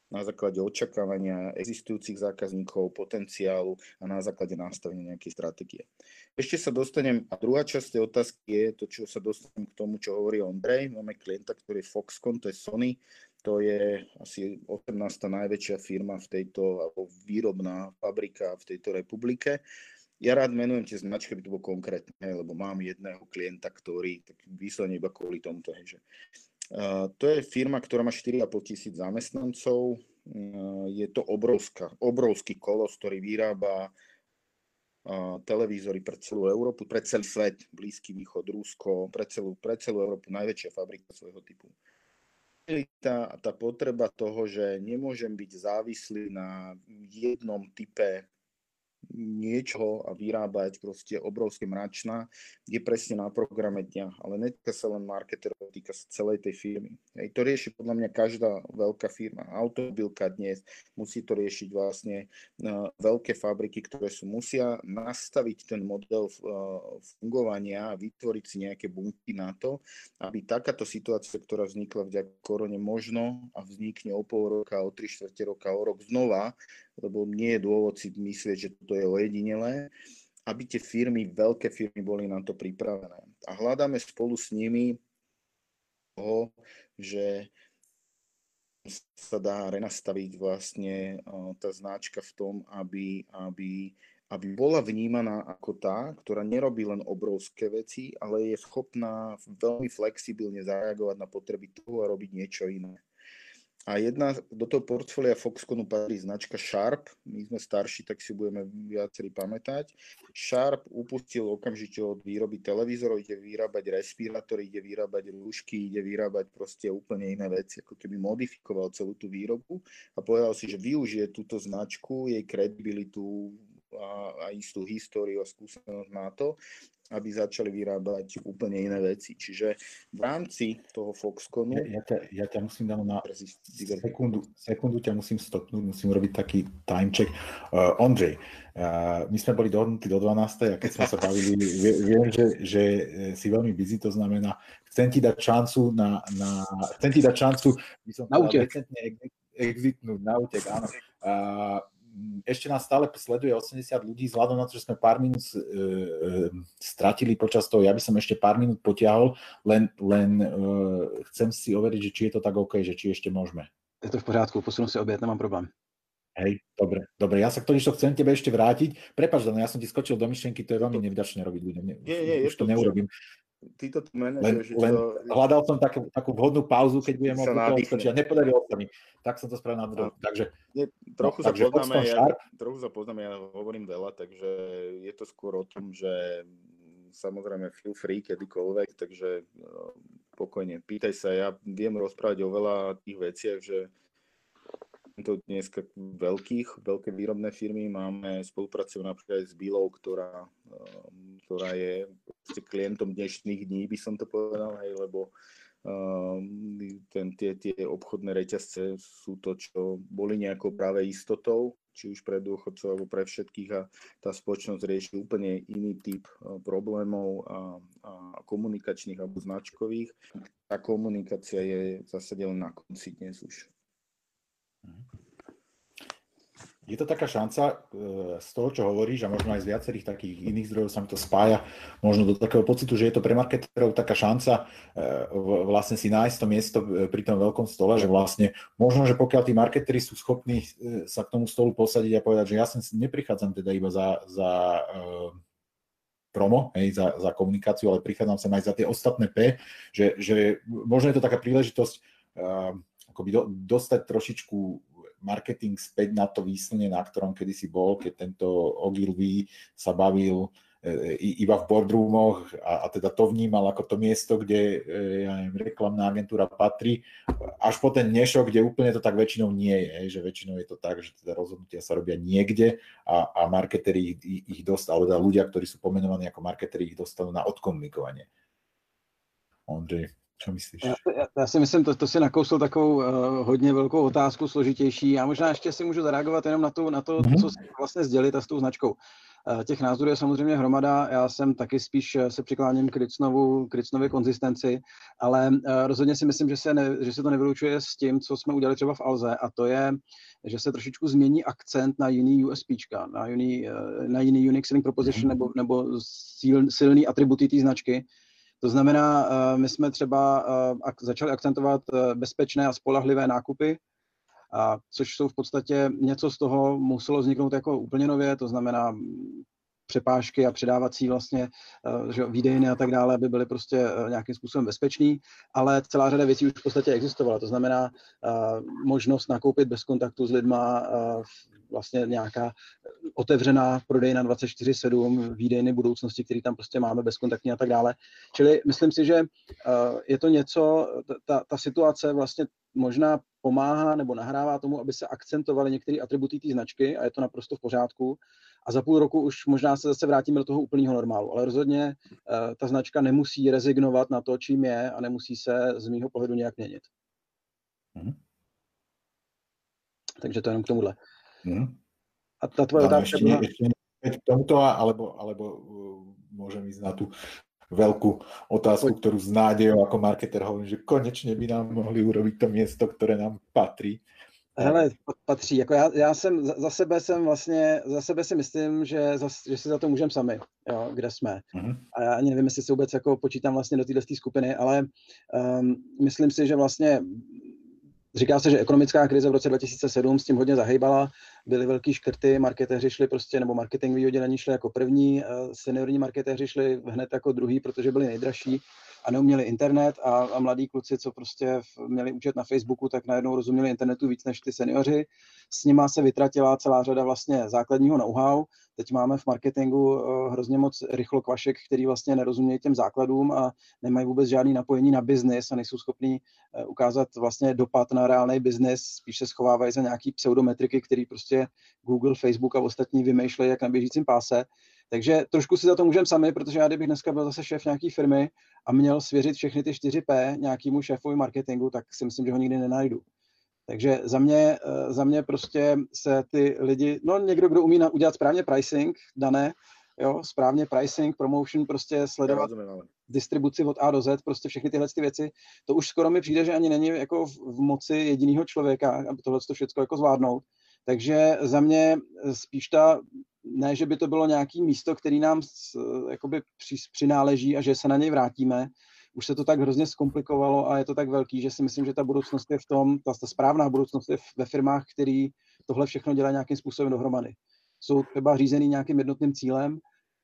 na základe očakávania existujúcich zákazníkov, potenciálu a na základe nastavenia nejakej stratégie. Ešte sa dostanem, a druhá časť tej otázky je to, čo sa dostanem k tomu, čo hovorí Ondrej. Máme klienta, ktorý je Foxconn, to je Sony, to je asi 18. najväčšia firma v tejto, alebo výrobná fabrika v tejto republike. Ja rád menujem tie značky, aby to bolo konkrétne, lebo mám jedného klienta, ktorý tak vyslovene iba kvôli tomuto, hej, že to je firma, ktorá má 4,5 tisíc zamestnancov. Je to obrovská, obrovský kolos, ktorý vyrába televízory pre celú Európu, pre celý svet, Blízky východ, Rusko, pre celú, pre celú Európu, najväčšia fabrika svojho typu. Tá, tá potreba toho, že nemôžem byť závislý na jednom type niečo a vyrábať proste obrovské mračná, je presne na programe dňa. Ale netýka sa len marketerov, týka sa celej tej firmy. Hej, to rieši podľa mňa každá veľká firma. Automobilka dnes musí to riešiť vlastne uh, veľké fabriky, ktoré sú musia nastaviť ten model uh, fungovania a vytvoriť si nejaké bunky na to, aby takáto situácia, ktorá vznikla vďaka korone možno a vznikne o pol roka, o tri štvrte roka, o rok znova, lebo nie je dôvod si myslieť, že to je ojedinelé, aby tie firmy, veľké firmy boli na to pripravené. A hľadáme spolu s nimi toho, že sa dá renastaviť vlastne tá značka v tom, aby, aby, aby bola vnímaná ako tá, ktorá nerobí len obrovské veci, ale je schopná veľmi flexibilne zareagovať na potreby toho a robiť niečo iné. A jedna do toho portfólia Foxconu patrí značka Sharp. My sme starší, tak si budeme viacerí pamätať. Sharp upustil okamžite od výroby televízorov, ide vyrábať respirátory, ide vyrábať rúšky, ide vyrábať proste úplne iné veci, ako keby modifikoval celú tú výrobu a povedal si, že využije túto značku, jej kredibilitu a, a istú históriu a skúsenosť na to, aby začali vyrábať úplne iné veci. Čiže v rámci toho Foxconu... Ja, ja, ťa, ja ťa musím dať na sekundu, sekundu ťa musím stopnúť, musím robiť taký time check. Uh, Ondřej, uh, my sme boli dohodnutí do 12. a keď sme sa bavili, viem, že, že si veľmi busy, to znamená, chcem ti dať šancu na, na chcem ti dať šancu, by som na utek. exitnúť, na utek, áno. Uh, ešte nás stále sleduje 80 ľudí, vzhľadom na to, že sme pár minút e, e, stratili počas toho, ja by som ešte pár minút potiahol, len, len e, chcem si overiť, že či je to tak OK, že či ešte môžeme. Je to v poriadku, posunú si oběd, nemám problém. Hej, dobre, dobre, ja sa k tomu chcem tebe ešte vrátiť. Prepač, no ja som ti skočil do myšlienky, to je veľmi nevďačné robiť ľuďom. Nie, nie, už to, to neurobím. Títo len, len to... hľadal som takú, takú vhodnú pauzu, keď budem mohol skočiť a nepodarilo sa mi. Tak som to spravil na druhú. Takže, nie, trochu, no, sa takže poznáme, ja, trochu sa poznáme, ja hovorím veľa, takže je to skôr o tom, že samozrejme feel free kedykoľvek, takže no, pokojne, pýtaj sa, ja viem rozprávať o veľa tých veciach, že to dneska veľkých, veľké výrobné firmy. Máme spolupráciu napríklad aj s Bilou, ktorá, um, ktorá je klientom dnešných dní, by som to povedal, hej, lebo um, ten, tie, tie obchodné reťazce sú to, čo boli nejakou práve istotou, či už pre dôchodcov alebo pre všetkých a tá spoločnosť rieši úplne iný typ uh, problémov a, a komunikačných alebo značkových. Tá komunikácia je v zásade len na konci dnes už. Je to taká šanca e, z toho, čo hovoríš, a možno aj z viacerých takých iných zdrojov sa mi to spája, možno do takého pocitu, že je to pre marketerov taká šanca e, vlastne si nájsť to miesto e, pri tom veľkom stole, že vlastne možno, že pokiaľ tí marketeri sú schopní sa k tomu stolu posadiť a povedať, že ja sem neprichádzam teda iba za, za promo, hej, za, za komunikáciu, ale prichádzam sem aj za tie ostatné P, že, že možno je to taká príležitosť akoby do, dostať trošičku marketing späť na to výslne, na ktorom kedysi bol, keď tento Ogilvy sa bavil e, iba v boardroomoch a, a teda to vnímal ako to miesto, kde e, ja neviem, reklamná agentúra patrí, až po ten dnešok, kde úplne to tak väčšinou nie je, že väčšinou je to tak, že teda rozhodnutia sa robia niekde a, a marketeri ich, ich dostanú, alebo teda ľudia, ktorí sú pomenovaní ako marketeri, ich dostanú na odkomunikovanie. Ondřej. Co myslíš? Já, já si myslím, to, to si nakousl takovou uh, hodně velkou otázku, složitější. Já možná ještě si můžu zareagovat jenom na, tu, na to, mm-hmm. co vlastně sdělit a s tou značkou. Uh, těch názorů je samozřejmě hromada, já jsem taky spíš eh, se přikláním k Ricnovu, k Ricnově konzistenci, ale uh, rozhodně si myslím, že se, ne, že se to nevylučuje s tím, co jsme udělali třeba v Alze a to je, že se trošičku změní akcent na jiný USPčka, na jiný, uh, na jiný Unique Selling Proposition mm-hmm. nebo, nebo sil, silný atributy té značky, to znamená, eh, my jsme třeba eh, začali akcentovat eh, bezpečné a spolehlivé nákupy, což jsou v podstatě něco z toho muselo vzniknout jako úplně nově, to znamená přepážky a předávací vlastně že výdejny a tak dále, aby byly prostě nějakým způsobem bezpečný, ale celá řada věcí už v podstatě existovala. To znamená možnost nakoupit bez kontaktu s lidma, vlastně nějaká otevřená prodejna 24-7, výdejny budoucnosti, který tam prostě máme bezkontaktní a tak dále. Čili myslím si, že je to něco, ta, ta situace vlastně možná pomáhá nebo nahrává tomu, aby se akcentovaly některé atributy té značky a je to naprosto v pořádku. A za půl roku už možná se zase vrátíme do toho úplného normálu. Ale rozhodně uh, ta značka nemusí rezignovat na to, čím je a nemusí se z mýho pohledu nějak měnit. Mm-hmm. Takže to jenom k tomuhle. Mm-hmm. A tá tvoja otázka... Ešte, ešte k tomuto, alebo, alebo uh, môžem ísť na tú veľkú otázku, ktorú s nádejou ako marketer hovorím, že konečne by nám mohli urobiť to miesto, ktoré nám patrí. Hele, patří. Jako já, já jsem za sebe jsem vlastně, za sebe si myslím, že, za, že si za to můžeme sami, jo, kde jsme. Uh-huh. A já ani nevím, jestli se vůbec jako počítám vlastně do této skupiny, ale um, myslím si, že vlastně říká se, že ekonomická krize v roce 2007 s tím hodně zahýbala, byly velký škrty, marketéři šli prostě, nebo marketingový oddělení šli jako první, seniorní marketéři šli hned jako druhý, protože byli nejdražší a neuměli internet a, a mladí kluci, co prostě měli účet na Facebooku, tak najednou rozuměli internetu víc než ty seniori. S nima se vytratila celá řada vlastně základního know-how. Teď máme v marketingu uh, hrozně moc rychlokvašek, který vlastně nerozumějí těm základům a nemají vůbec žádný napojení na biznis a nejsou schopní uh, ukázat vlastně dopad na reálný biznis, spíš se schovávají za nějaký pseudometriky, který prostě Google, Facebook a ostatní vymýšlejí jak na běžícím páse. Takže trošku si za to můžeme sami, protože já kdybych dneska byl zase šéf nějaké firmy a měl svěřit všechny ty 4P nějakému šéfovi marketingu, tak si myslím, že ho nikdy nenajdu. Takže za mě, eh, za mě prostě se ty lidi, no někdo, kdo umí udělat správně pricing, dané, jo, správně pricing, promotion, prostě sledovat distribuci od A do Z, prostě všechny tyhle ty věci, to už skoro mi přijde, že ani není jako v, v moci jediného člověka, aby tohle všechno jako zvládnout. Takže za mě spíš ta ne, že by to bylo nějaký místo, který nám jakoby přináleží a že se na něj vrátíme. Už se to tak hrozně zkomplikovalo a je to tak velký, že si myslím, že ta budoucnost je v tom, ta, ta správná budoucnost je ve firmách, který tohle všechno dělají nějakým způsobem dohromady. Jsou třeba řízený nějakým jednotným cílem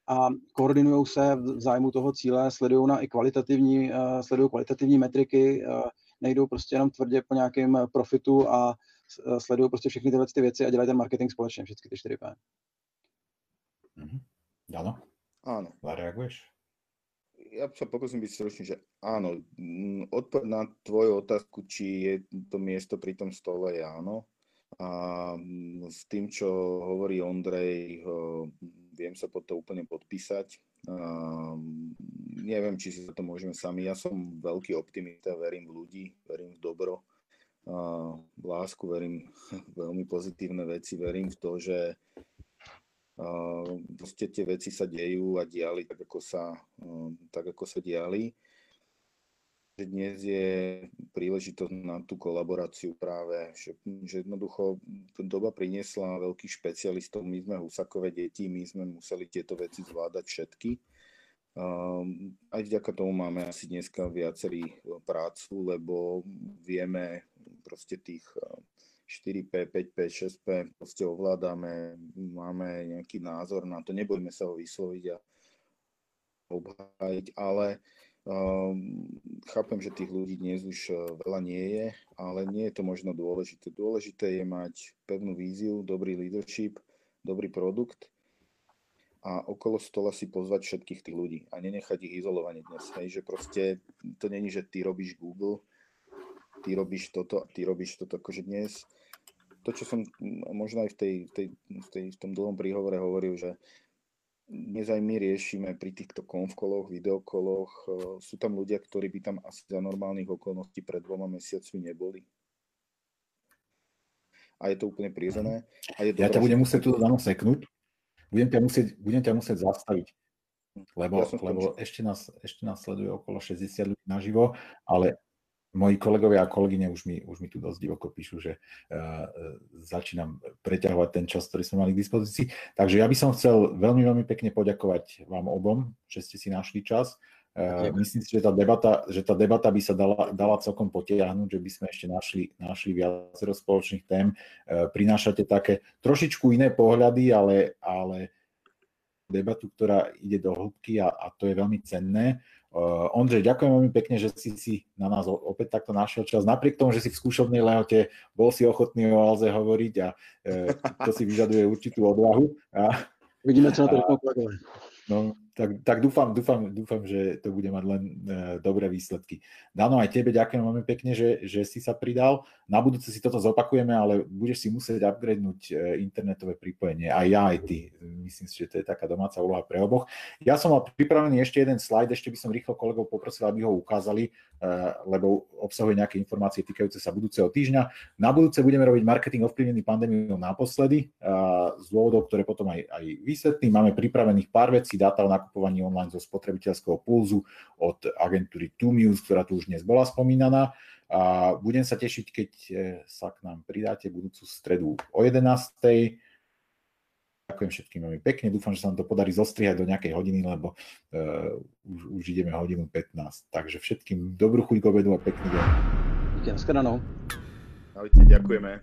a koordinují se v zájmu toho cíle, sledují na i kvalitativní, uh, sledují kvalitativní metriky, uh, nejdou prostě jenom tvrdě po nějakém profitu a uh, sledují prostě všechny tyhle ty věci a dělají ten marketing společně, všechny ty 4P. Mhm. Áno? Áno. Zareaguješ? Ja sa pokúsim byť stručný, že áno, odpoveď na tvoju otázku, či je to miesto pri tom stole, je áno. A s tým, čo hovorí Ondrej, viem sa pod to úplne podpísať. A neviem, či si za to môžeme sami. Ja som veľký optimista, verím v ľudí, verím v dobro, a v lásku, verím v veľmi pozitívne veci, verím v to, že proste tie veci sa dejú a diali tak, ako sa, tak, ako sa diali. Dnes je príležitosť na tú kolaboráciu práve, že, že jednoducho doba priniesla veľkých špecialistov, my sme husakové deti, my sme museli tieto veci zvládať všetky. Aj vďaka tomu máme asi dneska viacerý prácu, lebo vieme proste tých 4P, 5P, 6P proste ovládame, máme nejaký názor na to, nebojme sa ho vysloviť a obhájiť, ale um, chápem, že tých ľudí dnes už uh, veľa nie je, ale nie je to možno dôležité. Dôležité je mať pevnú víziu, dobrý leadership, dobrý produkt a okolo stola si pozvať všetkých tých ľudí a nenechať ich izolovaní dnes. Hej, že proste to není, že ty robíš Google, ty robíš toto a ty robíš toto. Akože dnes to, čo som možno aj v, tej, tej, v, tej, v tom dlhom príhovore hovoril, že dnes aj my riešime pri týchto konfkoloch, videokoloch, e, sú tam ľudia, ktorí by tam asi za normálnych okolností pred dvoma mesiacmi neboli. A je to úplne prirodzené. A je ja ťa budem musieť tu dano seknúť. Budem ťa musieť, budem ťa musieť zastaviť. Lebo, ja lebo ešte, nás, ešte nás sleduje okolo 60 ľudí naživo, ale moji kolegovia a kolegyne už mi, už mi tu dosť divoko píšu, že uh, začínam preťahovať ten čas, ktorý sme mali k dispozícii. Takže ja by som chcel veľmi, veľmi pekne poďakovať vám obom, že ste si našli čas. Uh, myslím si, že tá debata, že tá debata by sa dala, dala celkom potiahnuť, že by sme ešte našli, našli viacero spoločných tém. Uh, prinášate také trošičku iné pohľady, ale, ale debatu, ktorá ide do hĺbky a, a to je veľmi cenné. Uh, Ondřej, ďakujem veľmi pekne, že si si na nás opäť takto našiel čas. Napriek tomu, že si v skúšobnej lehote bol si ochotný o Alze hovoriť a uh, to si vyžaduje určitú odvahu. A, Vidíme, čo na to No, tak, tak dúfam, dúfam, dúfam, že to bude mať len e, dobré výsledky. Dano, aj tebe ďakujem veľmi pekne, že, že si sa pridal. Na budúce si toto zopakujeme, ale budeš si musieť upgradenúť e, internetové pripojenie. Aj ja, aj ty. Myslím si, že to je taká domáca úloha pre oboch. Ja som mal pripravený ešte jeden slajd, ešte by som rýchlo kolegov poprosil, aby ho ukázali, e, lebo obsahuje nejaké informácie týkajúce sa budúceho týždňa. Na budúce budeme robiť marketing ovplyvnený pandémiou naposledy, e, z dôvodov, ktoré potom aj, aj vysvetlím. Máme pripravených pár vecí, dáta o nakupovaní online zo spotrebiteľského pulzu od agentúry Tumius, ktorá tu už dnes bola spomínaná. A budem sa tešiť, keď e, sa k nám pridáte budúcu stredu o 11. Ďakujem všetkým veľmi pekne. Dúfam, že sa nám to podarí zostrihať do nejakej hodiny, lebo uh, už, už ideme hodinu 15. Takže všetkým dobrú chuť k obedu a pekný deň. Díky, Ahojte, ďakujeme.